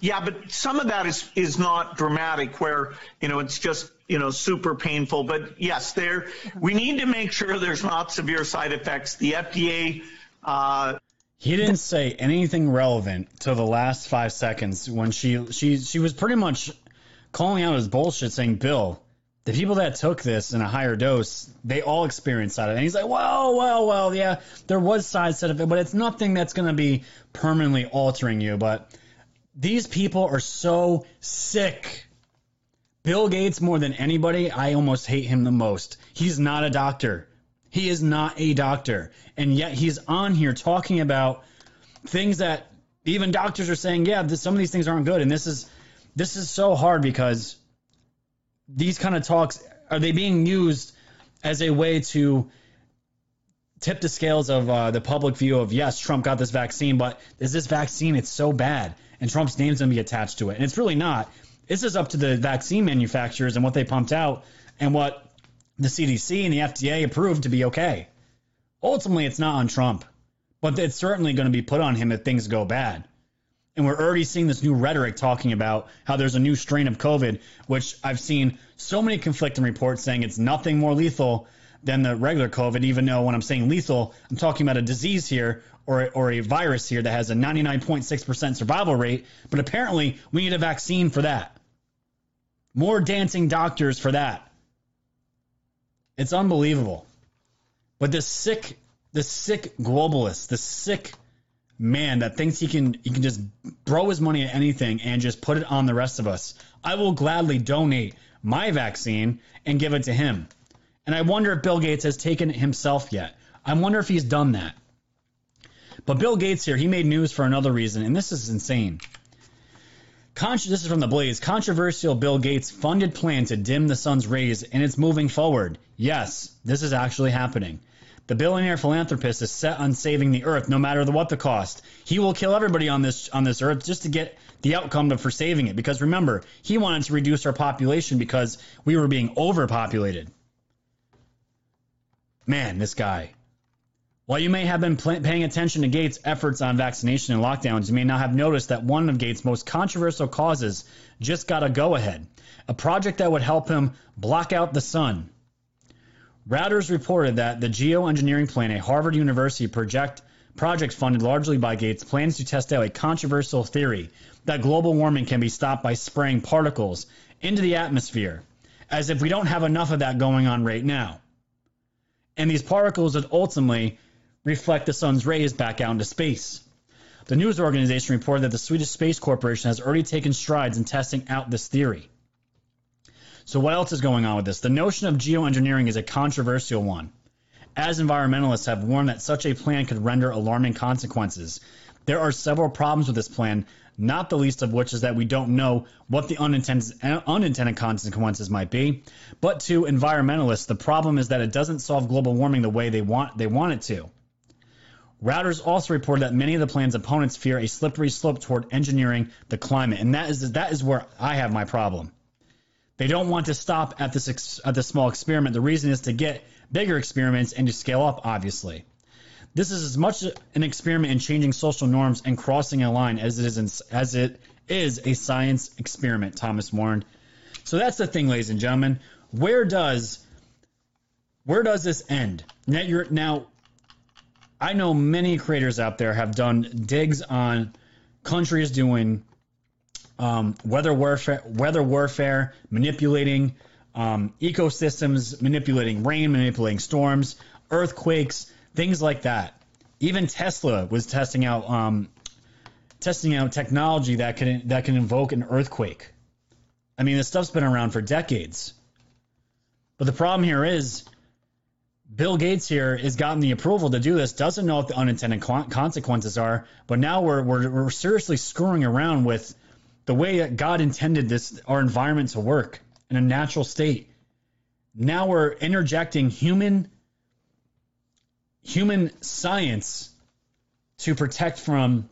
Yeah, but some of that is is not dramatic, where you know it's just you know super painful. But yes, there we need to make sure there's not severe side effects. The FDA. Uh, He didn't say anything relevant to the last five seconds when she she she was pretty much calling out his bullshit, saying, "Bill, the people that took this in a higher dose, they all experienced side effects." And he's like, "Well, well, well, yeah, there was side effect, but it's nothing that's going to be permanently altering you." But these people are so sick. Bill Gates, more than anybody, I almost hate him the most. He's not a doctor. He is not a doctor. And yet he's on here talking about things that even doctors are saying, yeah, this, some of these things aren't good. And this is this is so hard because these kind of talks are they being used as a way to tip the scales of uh, the public view of yes, Trump got this vaccine, but is this vaccine it's so bad and Trump's name's gonna be attached to it, and it's really not. This is up to the vaccine manufacturers and what they pumped out and what the CDC and the FDA approved to be okay. Ultimately, it's not on Trump, but it's certainly going to be put on him if things go bad. And we're already seeing this new rhetoric talking about how there's a new strain of COVID, which I've seen so many conflicting reports saying it's nothing more lethal than the regular COVID, even though when I'm saying lethal, I'm talking about a disease here or, or a virus here that has a 99.6% survival rate. But apparently, we need a vaccine for that. More dancing doctors for that. It's unbelievable. But this sick, this sick globalist, this sick man that thinks he can he can just throw his money at anything and just put it on the rest of us. I will gladly donate my vaccine and give it to him. And I wonder if Bill Gates has taken it himself yet. I wonder if he's done that. But Bill Gates here, he made news for another reason, and this is insane. This is from the Blaze. Controversial Bill Gates funded plan to dim the sun's rays, and it's moving forward. Yes, this is actually happening. The billionaire philanthropist is set on saving the earth, no matter the, what the cost. He will kill everybody on this on this earth just to get the outcome for saving it. Because remember, he wanted to reduce our population because we were being overpopulated. Man, this guy. While you may have been pl- paying attention to Gates' efforts on vaccination and lockdowns, you may not have noticed that one of Gates' most controversial causes just got a go ahead a project that would help him block out the sun. Reuters reported that the geoengineering plan, a Harvard University project, project funded largely by Gates, plans to test out a controversial theory that global warming can be stopped by spraying particles into the atmosphere, as if we don't have enough of that going on right now. And these particles would ultimately reflect the sun's rays back out into space. The news organization reported that the Swedish Space Corporation has already taken strides in testing out this theory. So, what else is going on with this? The notion of geoengineering is a controversial one, as environmentalists have warned that such a plan could render alarming consequences. There are several problems with this plan, not the least of which is that we don't know what the unintended, unintended consequences might be. But to environmentalists, the problem is that it doesn't solve global warming the way they want, they want it to. Reuters also reported that many of the plan's opponents fear a slippery slope toward engineering the climate, and that is that is where I have my problem. They don't want to stop at this ex, at this small experiment. The reason is to get bigger experiments and to scale up. Obviously, this is as much an experiment in changing social norms and crossing a line as it is in, as it is a science experiment. Thomas warned. So that's the thing, ladies and gentlemen. Where does where does this end? Now, now I know many creators out there have done digs on countries doing um, weather warfare, weather warfare, manipulating um, ecosystems, manipulating rain, manipulating storms, earthquakes, things like that. Even Tesla was testing out um, testing out technology that can that can invoke an earthquake. I mean, this stuff's been around for decades. But the problem here is Bill Gates here has gotten the approval to do this, doesn't know what the unintended consequences are, but now we're, we're, we're seriously screwing around with the way that God intended this our environment to work in a natural state. Now we're interjecting human human science to protect from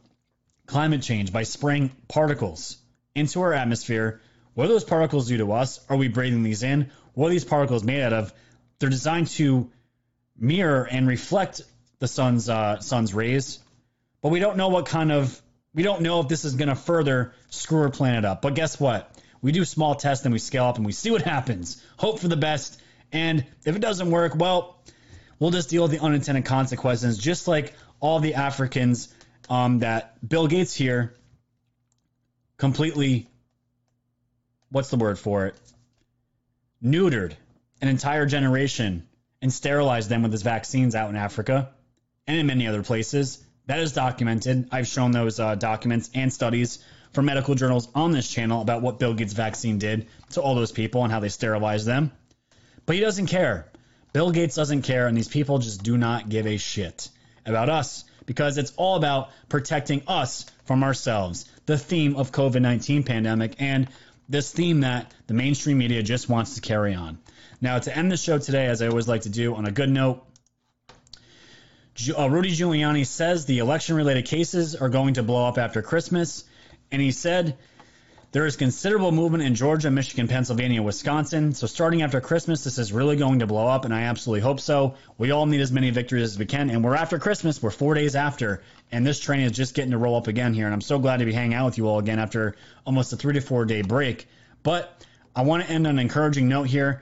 climate change by spraying particles into our atmosphere. What do those particles do to us? Are we breathing these in what are these particles made out of? They're designed to mirror and reflect the sun's uh, sun's rays, but we don't know what kind of we don't know if this is going to further screw our planet up. But guess what? We do small tests and we scale up and we see what happens. Hope for the best, and if it doesn't work, well, we'll just deal with the unintended consequences, just like all the Africans um, that Bill Gates here completely what's the word for it? Neutered an entire generation and sterilized them with his vaccines out in Africa and in many other places. That is documented. I've shown those uh, documents and studies from medical journals on this channel about what Bill Gates' vaccine did to all those people and how they sterilized them. But he doesn't care. Bill Gates doesn't care, and these people just do not give a shit about us because it's all about protecting us from ourselves. The theme of COVID-19 pandemic and this theme that the mainstream media just wants to carry on. Now, to end the show today, as I always like to do, on a good note, uh, Rudy Giuliani says the election related cases are going to blow up after Christmas. And he said there is considerable movement in Georgia, Michigan, Pennsylvania, Wisconsin. So starting after Christmas, this is really going to blow up, and I absolutely hope so. We all need as many victories as we can, and we're after Christmas. We're four days after, and this train is just getting to roll up again here. And I'm so glad to be hanging out with you all again after almost a three to four day break. But I want to end on an encouraging note here.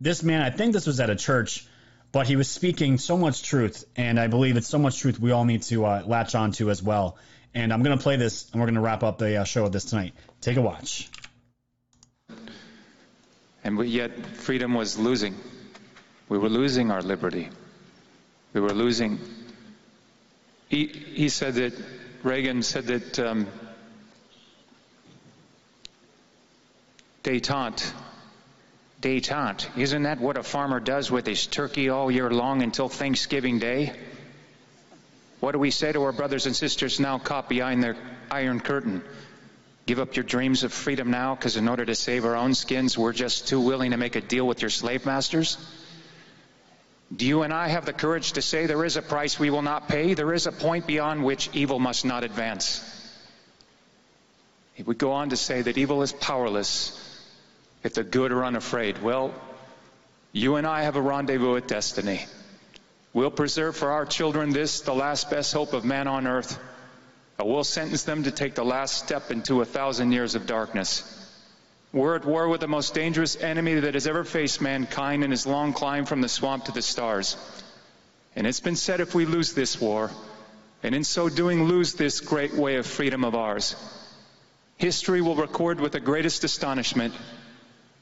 This man, I think this was at a church, but he was speaking so much truth, and I believe it's so much truth we all need to uh, latch on to as well. And I'm going to play this, and we're going to wrap up the uh, show with this tonight. Take a watch. And yet, freedom was losing. We were losing our liberty. We were losing. He, he said that, Reagan said that um, detente, detente, isn't that what a farmer does with his turkey all year long until Thanksgiving Day? What do we say to our brothers and sisters now caught behind their iron curtain? Give up your dreams of freedom now because in order to save our own skins, we're just too willing to make a deal with your slave masters? Do you and I have the courage to say there is a price we will not pay? There is a point beyond which evil must not advance. He would go on to say that evil is powerless if the good are unafraid. Well, you and I have a rendezvous with destiny. We'll preserve for our children this, the last best hope of man on earth We'll sentence them to take the last step into a thousand years of darkness. We're at war with the most dangerous enemy that has ever faced mankind in his long climb from the swamp to the stars. And it's been said if we lose this war, and in so doing lose this great way of freedom of ours, history will record with the greatest astonishment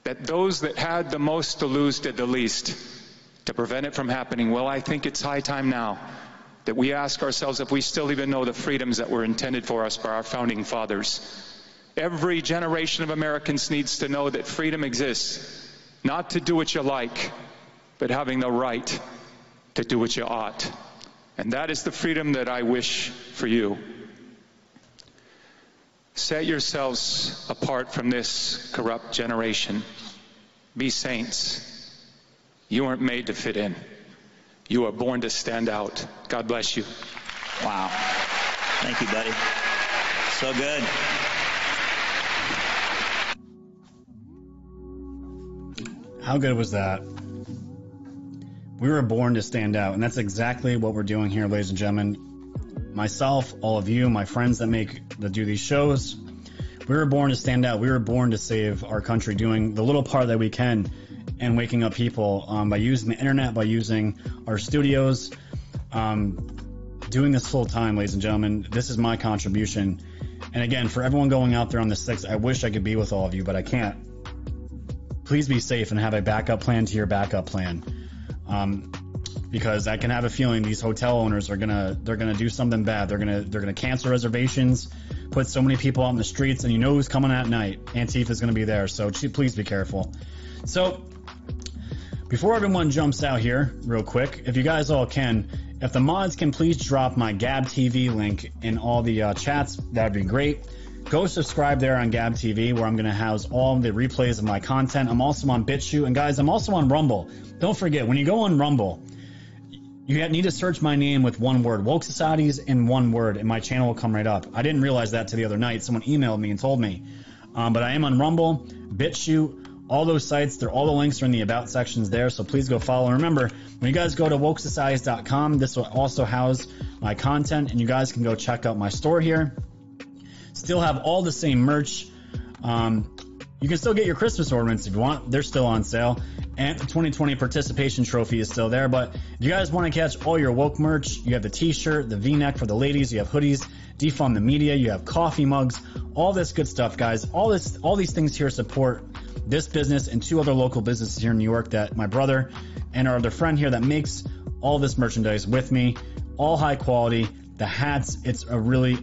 that those that had the most to lose did the least to prevent it from happening. Well, I think it's high time now that we ask ourselves if we still even know the freedoms that were intended for us by our founding fathers. Every generation of Americans needs to know that freedom exists, not to do what you like, but having the right to do what you ought. And that is the freedom that I wish for you. Set yourselves apart from this corrupt generation. Be saints. You weren't made to fit in. You are born to stand out. God bless you. Wow. Thank you, buddy. So good. How good was that? We were born to stand out, and that's exactly what we're doing here, ladies and gentlemen. Myself, all of you, my friends that make that do these shows, we were born to stand out. We were born to save our country, doing the little part that we can and waking up people um, by using the internet, by using our studios, um, doing this full time, ladies and gentlemen. This is my contribution. And again, for everyone going out there on the 6th, I wish I could be with all of you, but I can't. Please be safe and have a backup plan to your backup plan. Um, because I can have a feeling these hotel owners are gonna they're gonna do something bad. They're gonna they're gonna cancel reservations, put so many people out in the streets, and you know who's coming at night. Antifa is gonna be there, so please be careful. So before everyone jumps out here, real quick, if you guys all can, if the mods can please drop my Gab TV link in all the uh, chats, that'd be great. Go subscribe there on Gab TV, where I'm going to house all the replays of my content. I'm also on BitChute, and guys, I'm also on Rumble. Don't forget, when you go on Rumble, you need to search my name with one word, Woke Societies in one word, and my channel will come right up. I didn't realize that to the other night. Someone emailed me and told me. Um, but I am on Rumble, BitChute, all those sites, they're all the links are in the about sections there. So please go follow. And remember, when you guys go to wokesocieties.com, this will also house my content, and you guys can go check out my store here. Still have all the same merch. Um, you can still get your Christmas ornaments if you want. They're still on sale. And the 2020 participation trophy is still there. But if you guys want to catch all your woke merch, you have the t-shirt, the v-neck for the ladies, you have hoodies, defund the media, you have coffee mugs, all this good stuff, guys. All this, all these things here support this business and two other local businesses here in New York that my brother and our other friend here that makes all this merchandise with me. All high quality. The hats, it's a really,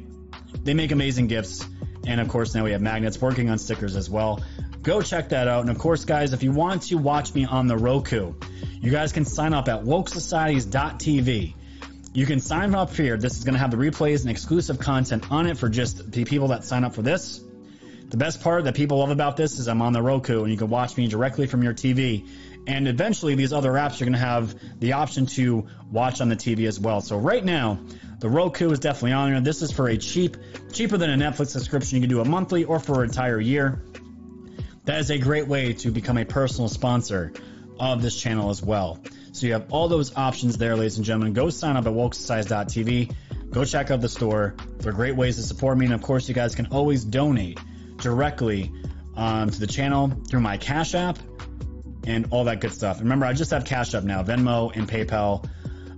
they make amazing gifts. And of course, now we have magnets working on stickers as well. Go check that out. And of course, guys, if you want to watch me on the Roku, you guys can sign up at wokesocieties.tv. You can sign up here. This is going to have the replays and exclusive content on it for just the people that sign up for this. The best part that people love about this is I'm on the Roku and you can watch me directly from your TV. And eventually, these other apps are going to have the option to watch on the TV as well. So right now, the Roku is definitely on there. This is for a cheap, cheaper than a Netflix subscription. You can do a monthly or for an entire year. That is a great way to become a personal sponsor of this channel as well. So you have all those options there, ladies and gentlemen. Go sign up at wokesocieties.tv. Go check out the store. They're great ways to support me. And of course, you guys can always donate directly um, to the channel through my Cash App and all that good stuff. Remember, I just have Cash App now, Venmo and PayPal.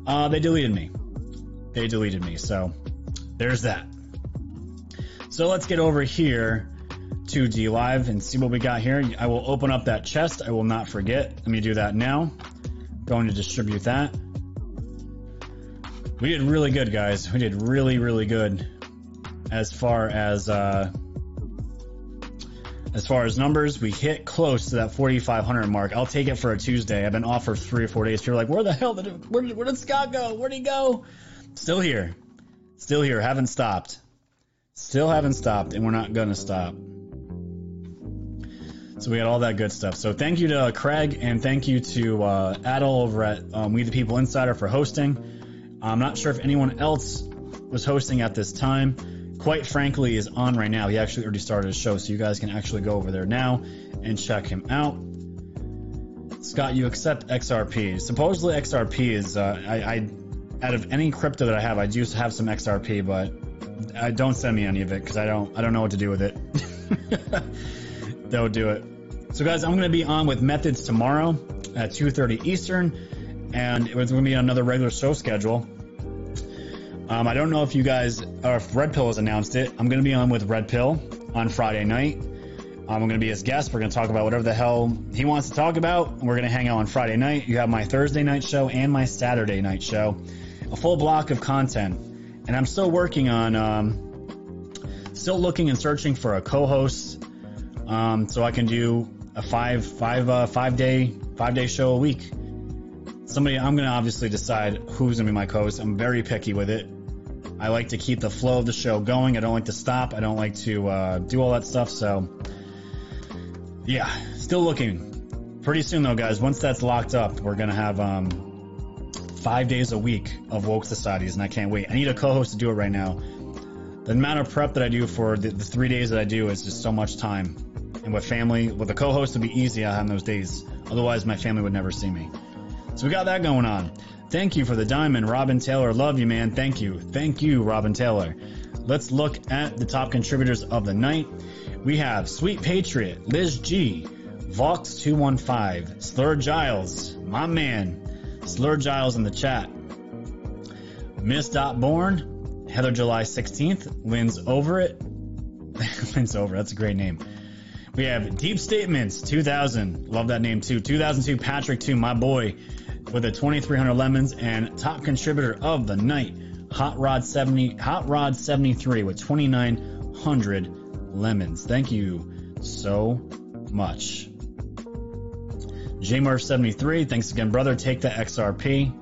Uh, they deleted me. They deleted me. So there's that. So let's get over here to DLive and see what we got here. I will open up that chest. I will not forget. Let me do that now. Going to distribute that. We did really good, guys. We did really, really good as far as uh, as far as numbers. We hit close to that 4,500 mark. I'll take it for a Tuesday. I've been off for three or four days. People are like, "Where the hell did where, where did Scott go? Where'd he go?" Still here, still here. Haven't stopped. Still haven't stopped, and we're not gonna stop. So we had all that good stuff. So thank you to Craig and thank you to uh, Adel over at um, We the People Insider for hosting. I'm not sure if anyone else was hosting at this time. Quite frankly, is on right now. He actually already started his show, so you guys can actually go over there now and check him out. Scott, you accept XRP. Supposedly XRP is uh, I, I out of any crypto that I have, I do have some XRP, but I don't send me any of it because I don't I don't know what to do with it. They'll do it. So guys, I'm going to be on with Methods tomorrow at 2:30 Eastern, and it's going to be another regular show schedule. Um, I don't know if you guys or if Red Pill has announced it. I'm going to be on with Red Pill on Friday night. Um, I'm going to be his guest. We're going to talk about whatever the hell he wants to talk about. We're going to hang out on Friday night. You have my Thursday night show and my Saturday night show, a full block of content. And I'm still working on, um, still looking and searching for a co-host um, so I can do a five five uh, five day five day show a week. Somebody I'm gonna obviously decide who's gonna be my co-host. I'm very picky with it. I like to keep the flow of the show going. I don't like to stop. I don't like to uh, do all that stuff. So yeah, still looking. Pretty soon though, guys. Once that's locked up, we're gonna have um, five days a week of woke societies, and I can't wait. I need a co-host to do it right now. The amount of prep that I do for the, the three days that I do is just so much time and with family, with a co-host, it'd be easy on those days. Otherwise, my family would never see me. So we got that going on. Thank you for the diamond, Robin Taylor. Love you, man. Thank you. Thank you, Robin Taylor. Let's look at the top contributors of the night. We have Sweet Patriot, Liz G, Vox215, Slur Giles, my man, Slur Giles in the chat. Miss Dot Born, Heather July 16th, Lynn's Over It. Lynn's Over, that's a great name. We have Deep Statements 2000. Love that name too. 2002 Patrick 2, my boy, with a 2300 lemons and top contributor of the night, Hot Rod 70, Hot Rod 73 with 2900 lemons. Thank you so much. JMurph 73, thanks again, brother. Take the XRP.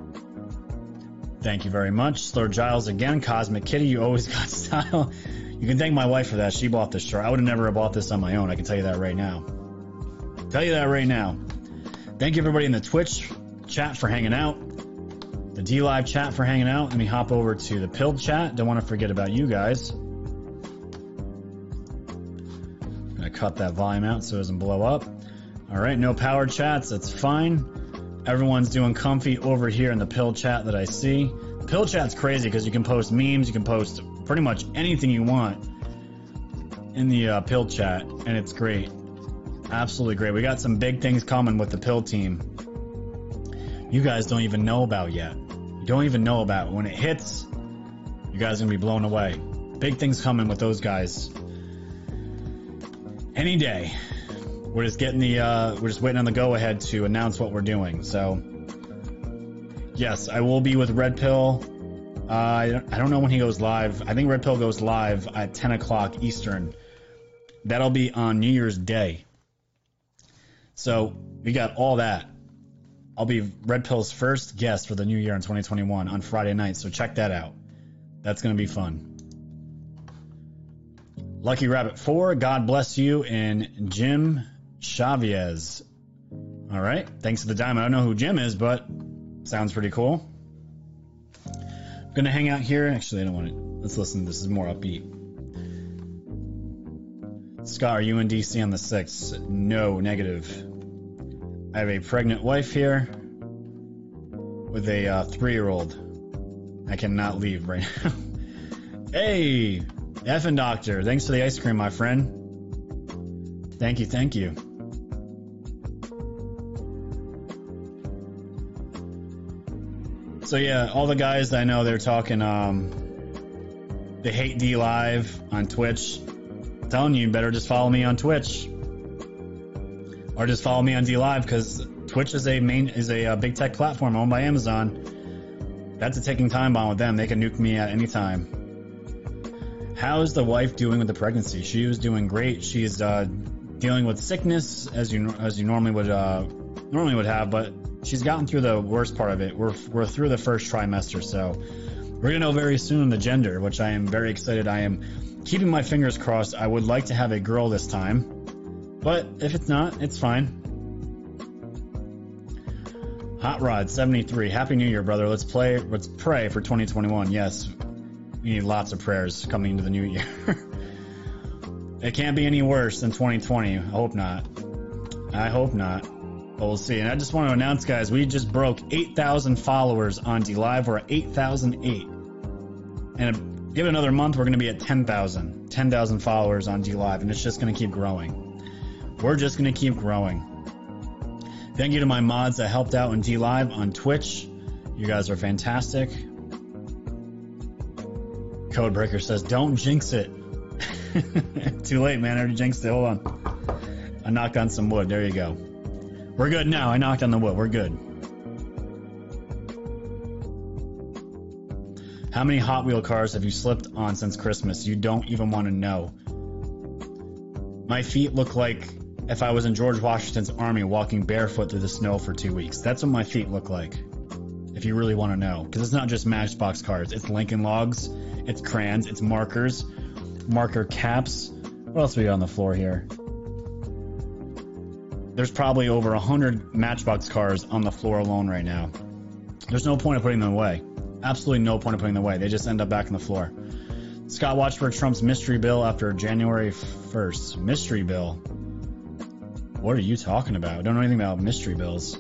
Thank you very much. Slur Giles again. Cosmic Kitty, you always got style. You can thank my wife for that. She bought this shirt. I would have never bought this on my own. I can tell you that right now. Tell you that right now. Thank you everybody in the Twitch chat for hanging out. The DLive chat for hanging out. Let me hop over to the Pilled chat. Don't want to forget about you guys. I'm gonna cut that volume out so it doesn't blow up. All right, no power chats. That's fine. Everyone's doing comfy over here in the pill chat that I see. Pill chat's crazy because you can post memes, you can post pretty much anything you want in the uh, pill chat, and it's great. Absolutely great. We got some big things coming with the pill team. You guys don't even know about yet. You don't even know about. When it hits, you guys are gonna be blown away. Big things coming with those guys. Any day. We're just getting the uh, we're just waiting on the go ahead to announce what we're doing. So yes, I will be with Red Pill. Uh, I don't, I don't know when he goes live. I think Red Pill goes live at 10 o'clock Eastern. That'll be on New Year's Day. So we got all that. I'll be Red Pill's first guest for the new year in 2021 on Friday night. So check that out. That's going to be fun. Lucky Rabbit 4, God bless you, and Jim Chavez. All right. Thanks for the diamond. I don't know who Jim is, but sounds pretty cool. I'm going to hang out here. Actually, I don't want to. Let's listen. This is more upbeat. Scott, are you in DC on the 6th? No, negative. I have a pregnant wife here with a uh, three year old. I cannot leave right now. hey, effing doctor. Thanks for the ice cream, my friend. Thank you, thank you. So yeah, all the guys I know they're talking um they hate DLive on Twitch. I'm telling you, you better just follow me on Twitch. Or just follow me on DLive because Twitch is a main is a, uh big tech platform owned by Amazon. That's a ticking time bomb with them. They can nuke me at any time. How's the wife doing with the pregnancy? She was doing great. She's uh, dealing with sickness as you as you normally would uh, normally would have, but she's gotten through the worst part of it. We're we're through the first trimester, so we're gonna know very soon the gender, which I am very excited. I am keeping my fingers crossed. I would like to have a girl this time, but if it's not, it's fine. Hot Rod 73. Happy New Year, brother. Let's play. Let's pray for 2021. Yes, we need lots of prayers coming into the new year. it can't be any worse than 2020. I hope not. I hope not. But we'll see. And I just want to announce, guys, we just broke 8,000 followers on DLive. We're at 8,008. And give it another month, we're going to be at 10,000. 10,000 followers on DLive. And it's just going to keep growing. We're just going to keep growing. Thank you to my mods that helped out in DLive on Twitch. You guys are fantastic. Codebreaker says, don't jinx it. Too late, man. I already jinxed it. Hold on. I knocked on some wood. There you go. We're good now. I knocked on the wood. We're good. How many Hot Wheel cars have you slipped on since Christmas? You don't even want to know. My feet look like if I was in George Washington's army walking barefoot through the snow for two weeks. That's what my feet look like. If you really want to know. Because it's not just Matchbox cards, it's Lincoln Logs, it's crayons, it's markers, marker caps. What else we got on the floor here? There's probably over a hundred Matchbox cars on the floor alone right now. There's no point of putting them away. Absolutely no point of putting them away. They just end up back on the floor. Scott watched for Trump's mystery bill after January 1st. Mystery bill? What are you talking about? I don't know anything about mystery bills.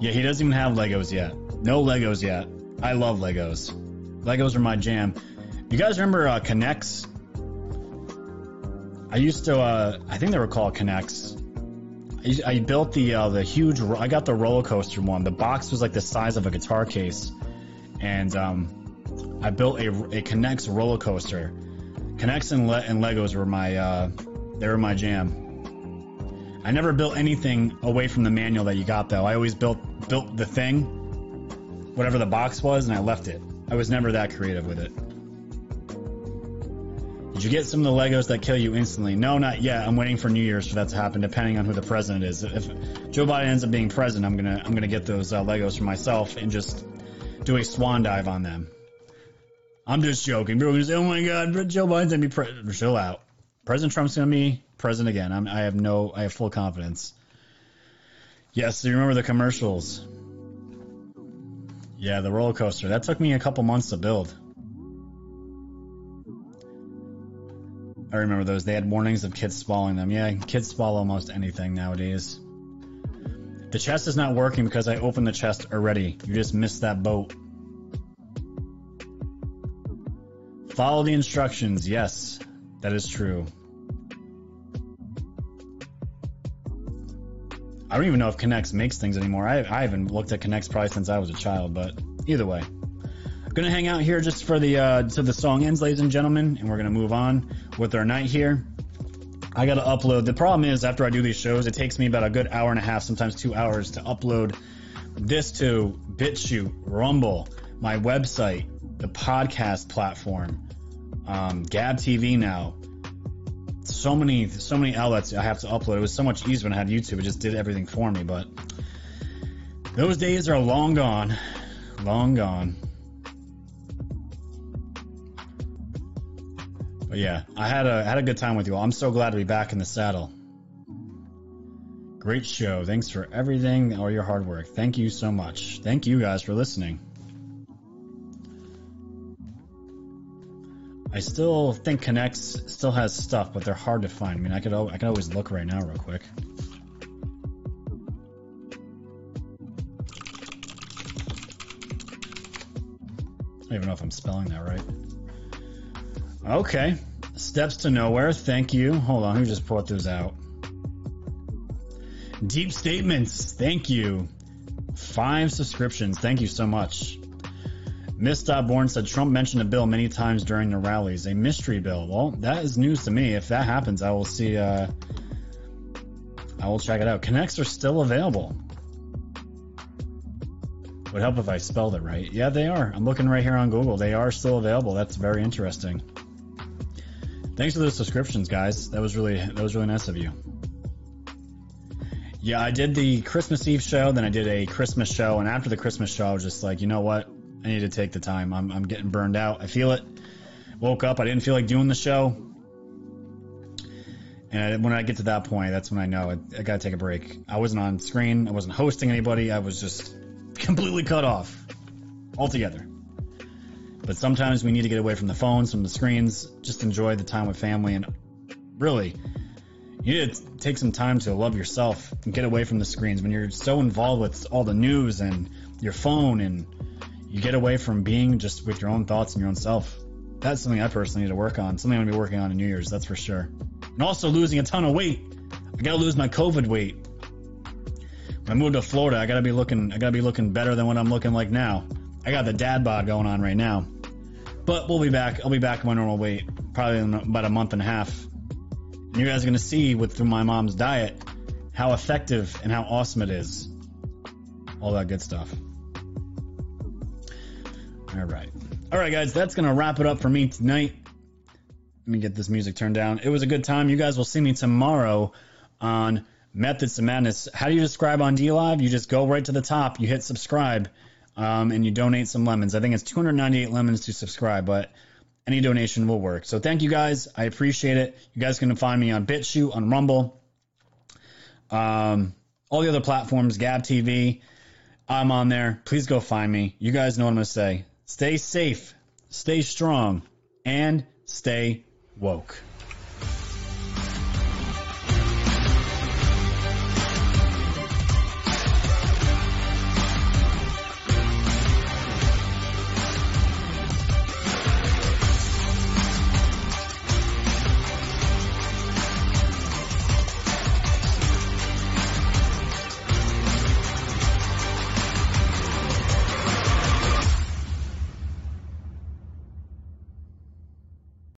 Yeah, he doesn't even have Legos yet. No Legos yet. I love Legos. Legos are my jam. You guys remember uh, K'NEX? I used to, uh, I think they were called K'NEX. I, I built the uh, the huge. I got the roller coaster one. The box was like the size of a guitar case, and um, I built a, a K'NEX roller coaster. K'NEX and, Le- and Legos were my uh, they were my jam. I never built anything away from the manual that you got though. I always built built the thing, whatever the box was, and I left it. I was never that creative with it. Did you get some of the Legos that kill you instantly? No, not yet. I'm waiting for New Year's for that to happen, depending on who the president is. If Joe Biden ends up being president, I'm gonna I'm gonna get those uh, Legos for myself and just do a swan dive on them. I'm just joking. People are gonna say, "Oh my God, Joe Biden's gonna be president." Chill out. President Trump's gonna be president again. I'm, I have no, I have full confidence. Yes, you remember the commercials? Yeah, the roller coaster. That took me a couple months to build. I remember those. They had warnings of kids swallowing them. Yeah, kids swallow almost anything nowadays. The chest is not working because I opened the chest already. You just missed that boat. Follow the instructions. Yes, that is true. I don't even know if K'NEX makes things anymore. I, I haven't looked at K'NEX probably since I was a child, but either way. I'm gonna hang out here just for the uh, till the song ends, ladies and gentlemen, and we're gonna move on with our night here. I gotta upload. The problem is after I do these shows, it takes me about a good hour and a half, sometimes two hours, to upload this to BitChute, Rumble, my website, the podcast platform, um, Gab TV now. So many, so many outlets I have to upload. It was so much easier when I had YouTube. It just did everything for me. But those days are long gone, long gone. But yeah, I had a had a good time with you all. I'm so glad to be back in the saddle. Great show. Thanks for everything, all your hard work. Thank you so much. Thank you guys for listening. I still think K'NEX still has stuff, but they're hard to find. I mean, I could I could always look right now, real quick. I don't even know if I'm spelling that right. Okay. Steps to nowhere. Thank you. Hold on. Who just put those out? Deep statements. Thank you. Five subscriptions. Thank you so much. Miss Born said Trump mentioned a bill many times during the rallies. A mystery bill. Well, that is news to me. If that happens, I will see. Uh, I will check it out. K'NEX are still available. Would help if I spelled it right. Yeah, they are. I'm looking right here on Google. They are still available. That's very interesting. Thanks for those subscriptions, guys. That was really that was really nice of you. Yeah, I did the Christmas Eve show, then I did a Christmas show, and after the Christmas show, I was just like, you know what? I need to take the time. I'm I'm getting burned out. I feel it. Woke up, I didn't feel like doing the show. And when I get to that point, that's when I know I, I got to take a break. I wasn't on screen. I wasn't hosting anybody. I was just completely cut off altogether. But sometimes we need to get away from the phones, from the screens, just enjoy the time with family, and really, you need to take some time to love yourself and get away from the screens. When you're so involved with all the news and your phone, and you get away from being just with your own thoughts and your own self. That's something I personally need to work on. Something I'm gonna be working on in New Year's, that's for sure. And also losing a ton of weight. I gotta lose my COVID weight. When I moved to Florida, I gotta be looking. I gotta be looking better than what I'm looking like now. I got the dad bod going on right now. But we'll be back. I'll be back at my normal weight, probably in about a month and a half. And you guys are gonna see with through my mom's diet how effective and how awesome it is. All that good stuff. All right. All right, guys, that's going to wrap it up for me tonight. Let me get this music turned down. It was a good time. You guys will see me tomorrow on Methods to Madness. How do you describe on DLive? You just go right to the top, you hit subscribe, um, and you donate some lemons. I think it's 298 lemons to subscribe, but any donation will work. So thank you guys. I appreciate it. You guys can find me on BitChute, on Rumble, um, all the other platforms, Gab TV. I'm on there. Please go find me. You guys know what I'm going to say. Stay safe, stay strong, and stay woke.